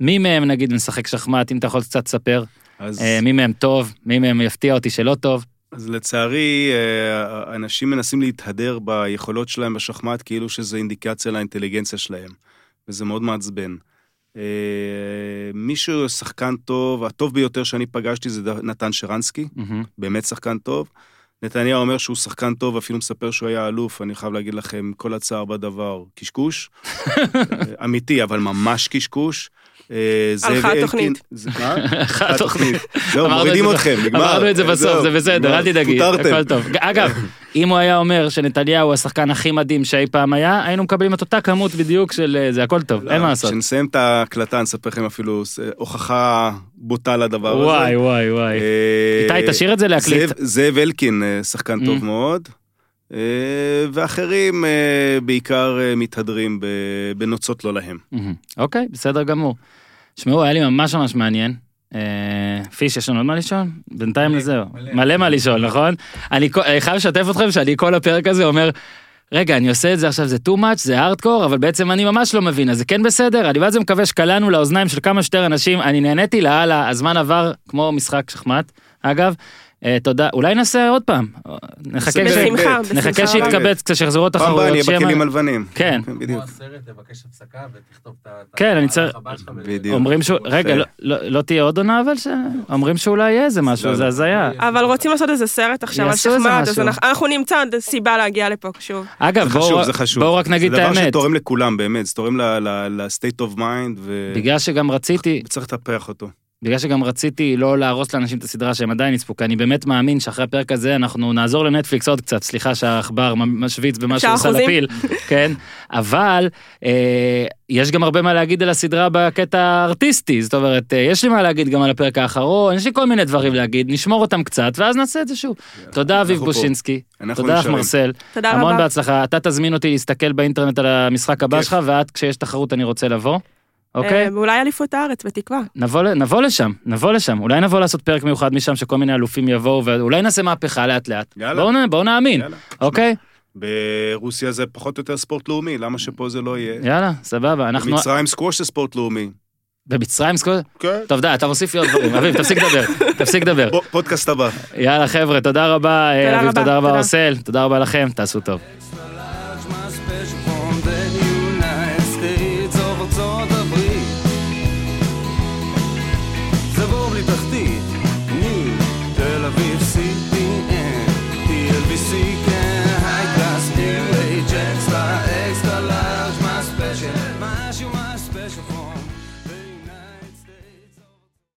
מי מהם נגיד משחק שחמט, אם אתה יכול קצת לספר, אז, אה, מי מהם טוב, מי מהם יפתיע אותי שלא טוב. אז לצערי, אה, אנשים מנסים להתהדר ביכולות שלהם בשחמט כאילו שזה אינדיקציה לאינטליגנציה שלהם, וזה מאוד מעצבן. אה, מישהו שחקן טוב, הטוב ביותר שאני פגשתי זה נתן שרנסקי, מהמם. באמת שחקן טוב. נתניהו אומר שהוא שחקן טוב, אפילו מספר שהוא היה אלוף, אני חייב להגיד לכם, כל הצער בדבר, קשקוש. אה, אמיתי, אבל ממש קשקוש. אה, הלכה התוכנית. הלכה התוכנית. זהו, אמרנו מורידים אתכם, נגמר. אמרנו את זה בסוף, זה בסדר, אל תדאגי. הכל טוב. אגב, אם הוא היה אומר שנתניהו הוא השחקן הכי מדהים שאי פעם היה, היינו מקבלים את אותה כמות בדיוק של אה, זה, הכל טוב, אין מה לעשות. כשנסיים את ההקלטה, נספר לכם אפילו הוכחה בוטה לדבר הזה. וואי, וואי, וואי. אה, איתי, תשאיר את זה להקליט. זאב- אלקין, אה, שחקן Mm. טוב מאוד. אה, ואחרים אה, בעיקר אה, מתהדרים בנוצות לא להם. אוקיי, בסדר גמור. שמעו, היה לי ממש ממש מעניין. פיש, יש לנו עוד מה לשאול? בינתיים לזהו. מלא. מה לשאול, נכון? אני חייב לשתף אתכם שאני כל הפרק הזה אומר, רגע, אני עושה את זה עכשיו, זה too much, זה הארדקור, אבל בעצם אני ממש לא מבין, אז זה כן בסדר? אני ואז מקווה שקלענו לאוזניים של כמה שיותר אנשים, אני נהניתי לאללה, הזמן עבר כמו משחק שחמט, אגב. אה, תודה, אולי נעשה עוד פעם. נחכה ש-. שיתקבץ קצת, שיחזרו פעם הבאה התחרויות. אני שיהיה אהיה בכלים הלבנים. כן. כן, כמו בדיוק. הסרט, תבקש הפסקה ותכתוב את ה... את כן, אני צריך- בדיוק. אומרים שהוא, רגע. לא- לא לא תהיה עוד עונה אבל ש... אומרים שאולי יהיה איזה משהו, זה. הזיה. אבל רוצים לעשות איזה סרט עכשיו על שחמט, אז. אנחנו- נמצא עוד סיבה להגיע לפה שוב. אגב, בואו רק- נגיד את זה דבר האמת. שתורם לכולם, באמת, זה תורם ל- ל- ל-state of mind, ו- בגלל שגם רציתי, וצריך לטפח אותו. בגלל שגם רציתי לא להרוס לאנשים את הסדרה שהם עדיין יצפו, כי אני באמת מאמין שאחרי הפרק הזה אנחנו נעזור לנטפליקס עוד קצת, סליחה שהעכבר משוויץ במה שהוא עושה? לפיל, כן, אבל אה, יש גם הרבה מה להגיד על הסדרה בקטע הארטיסטי, זאת אומרת, אה, יש לי מה להגיד גם על הפרק האחרון, יש לי כל מיני דברים להגיד, נשמור אותם קצת, ואז נעשה את זה שוב. תודה אביב. בושינסקי, תודה לך. מרסל, תודה המון רבה. בהצלחה, אתה תזמין אותי להסתכל באינטרנט על המשחק הבא. שלך, ואת כשיש תחרות אני רוצה לבוא, אוקיי? אה, ואולי אליפות הארץ, בתקווה. נבוא, נבוא לשם, נבוא לשם, אולי נבוא לעשות פרק מיוחד משם שכל מיני אלופים יבואו, ואולי נעשה מהפכה לאט לאט. יאללה. בואו נ- בואו נאמין, יאללה. אוקיי? ברוסיה זה פחות או יותר ספורט לאומי, למה שפה זה לא יהיה? יאללה, סבבה, אנחנו... במצרים סקווש זה ספורט לאומי. במצרים סקול... כן. טוב די, אתה מוסיף לי עוד דברים, אביב, תפסיק לדבר, תפסיק לדבר. פודקאסט הבא. יאללה חבר'ה, תודה רבה, תודה אביב, רבה, תודה רבה תודה. ארסל, תודה רבה לכם, תעשו טוב.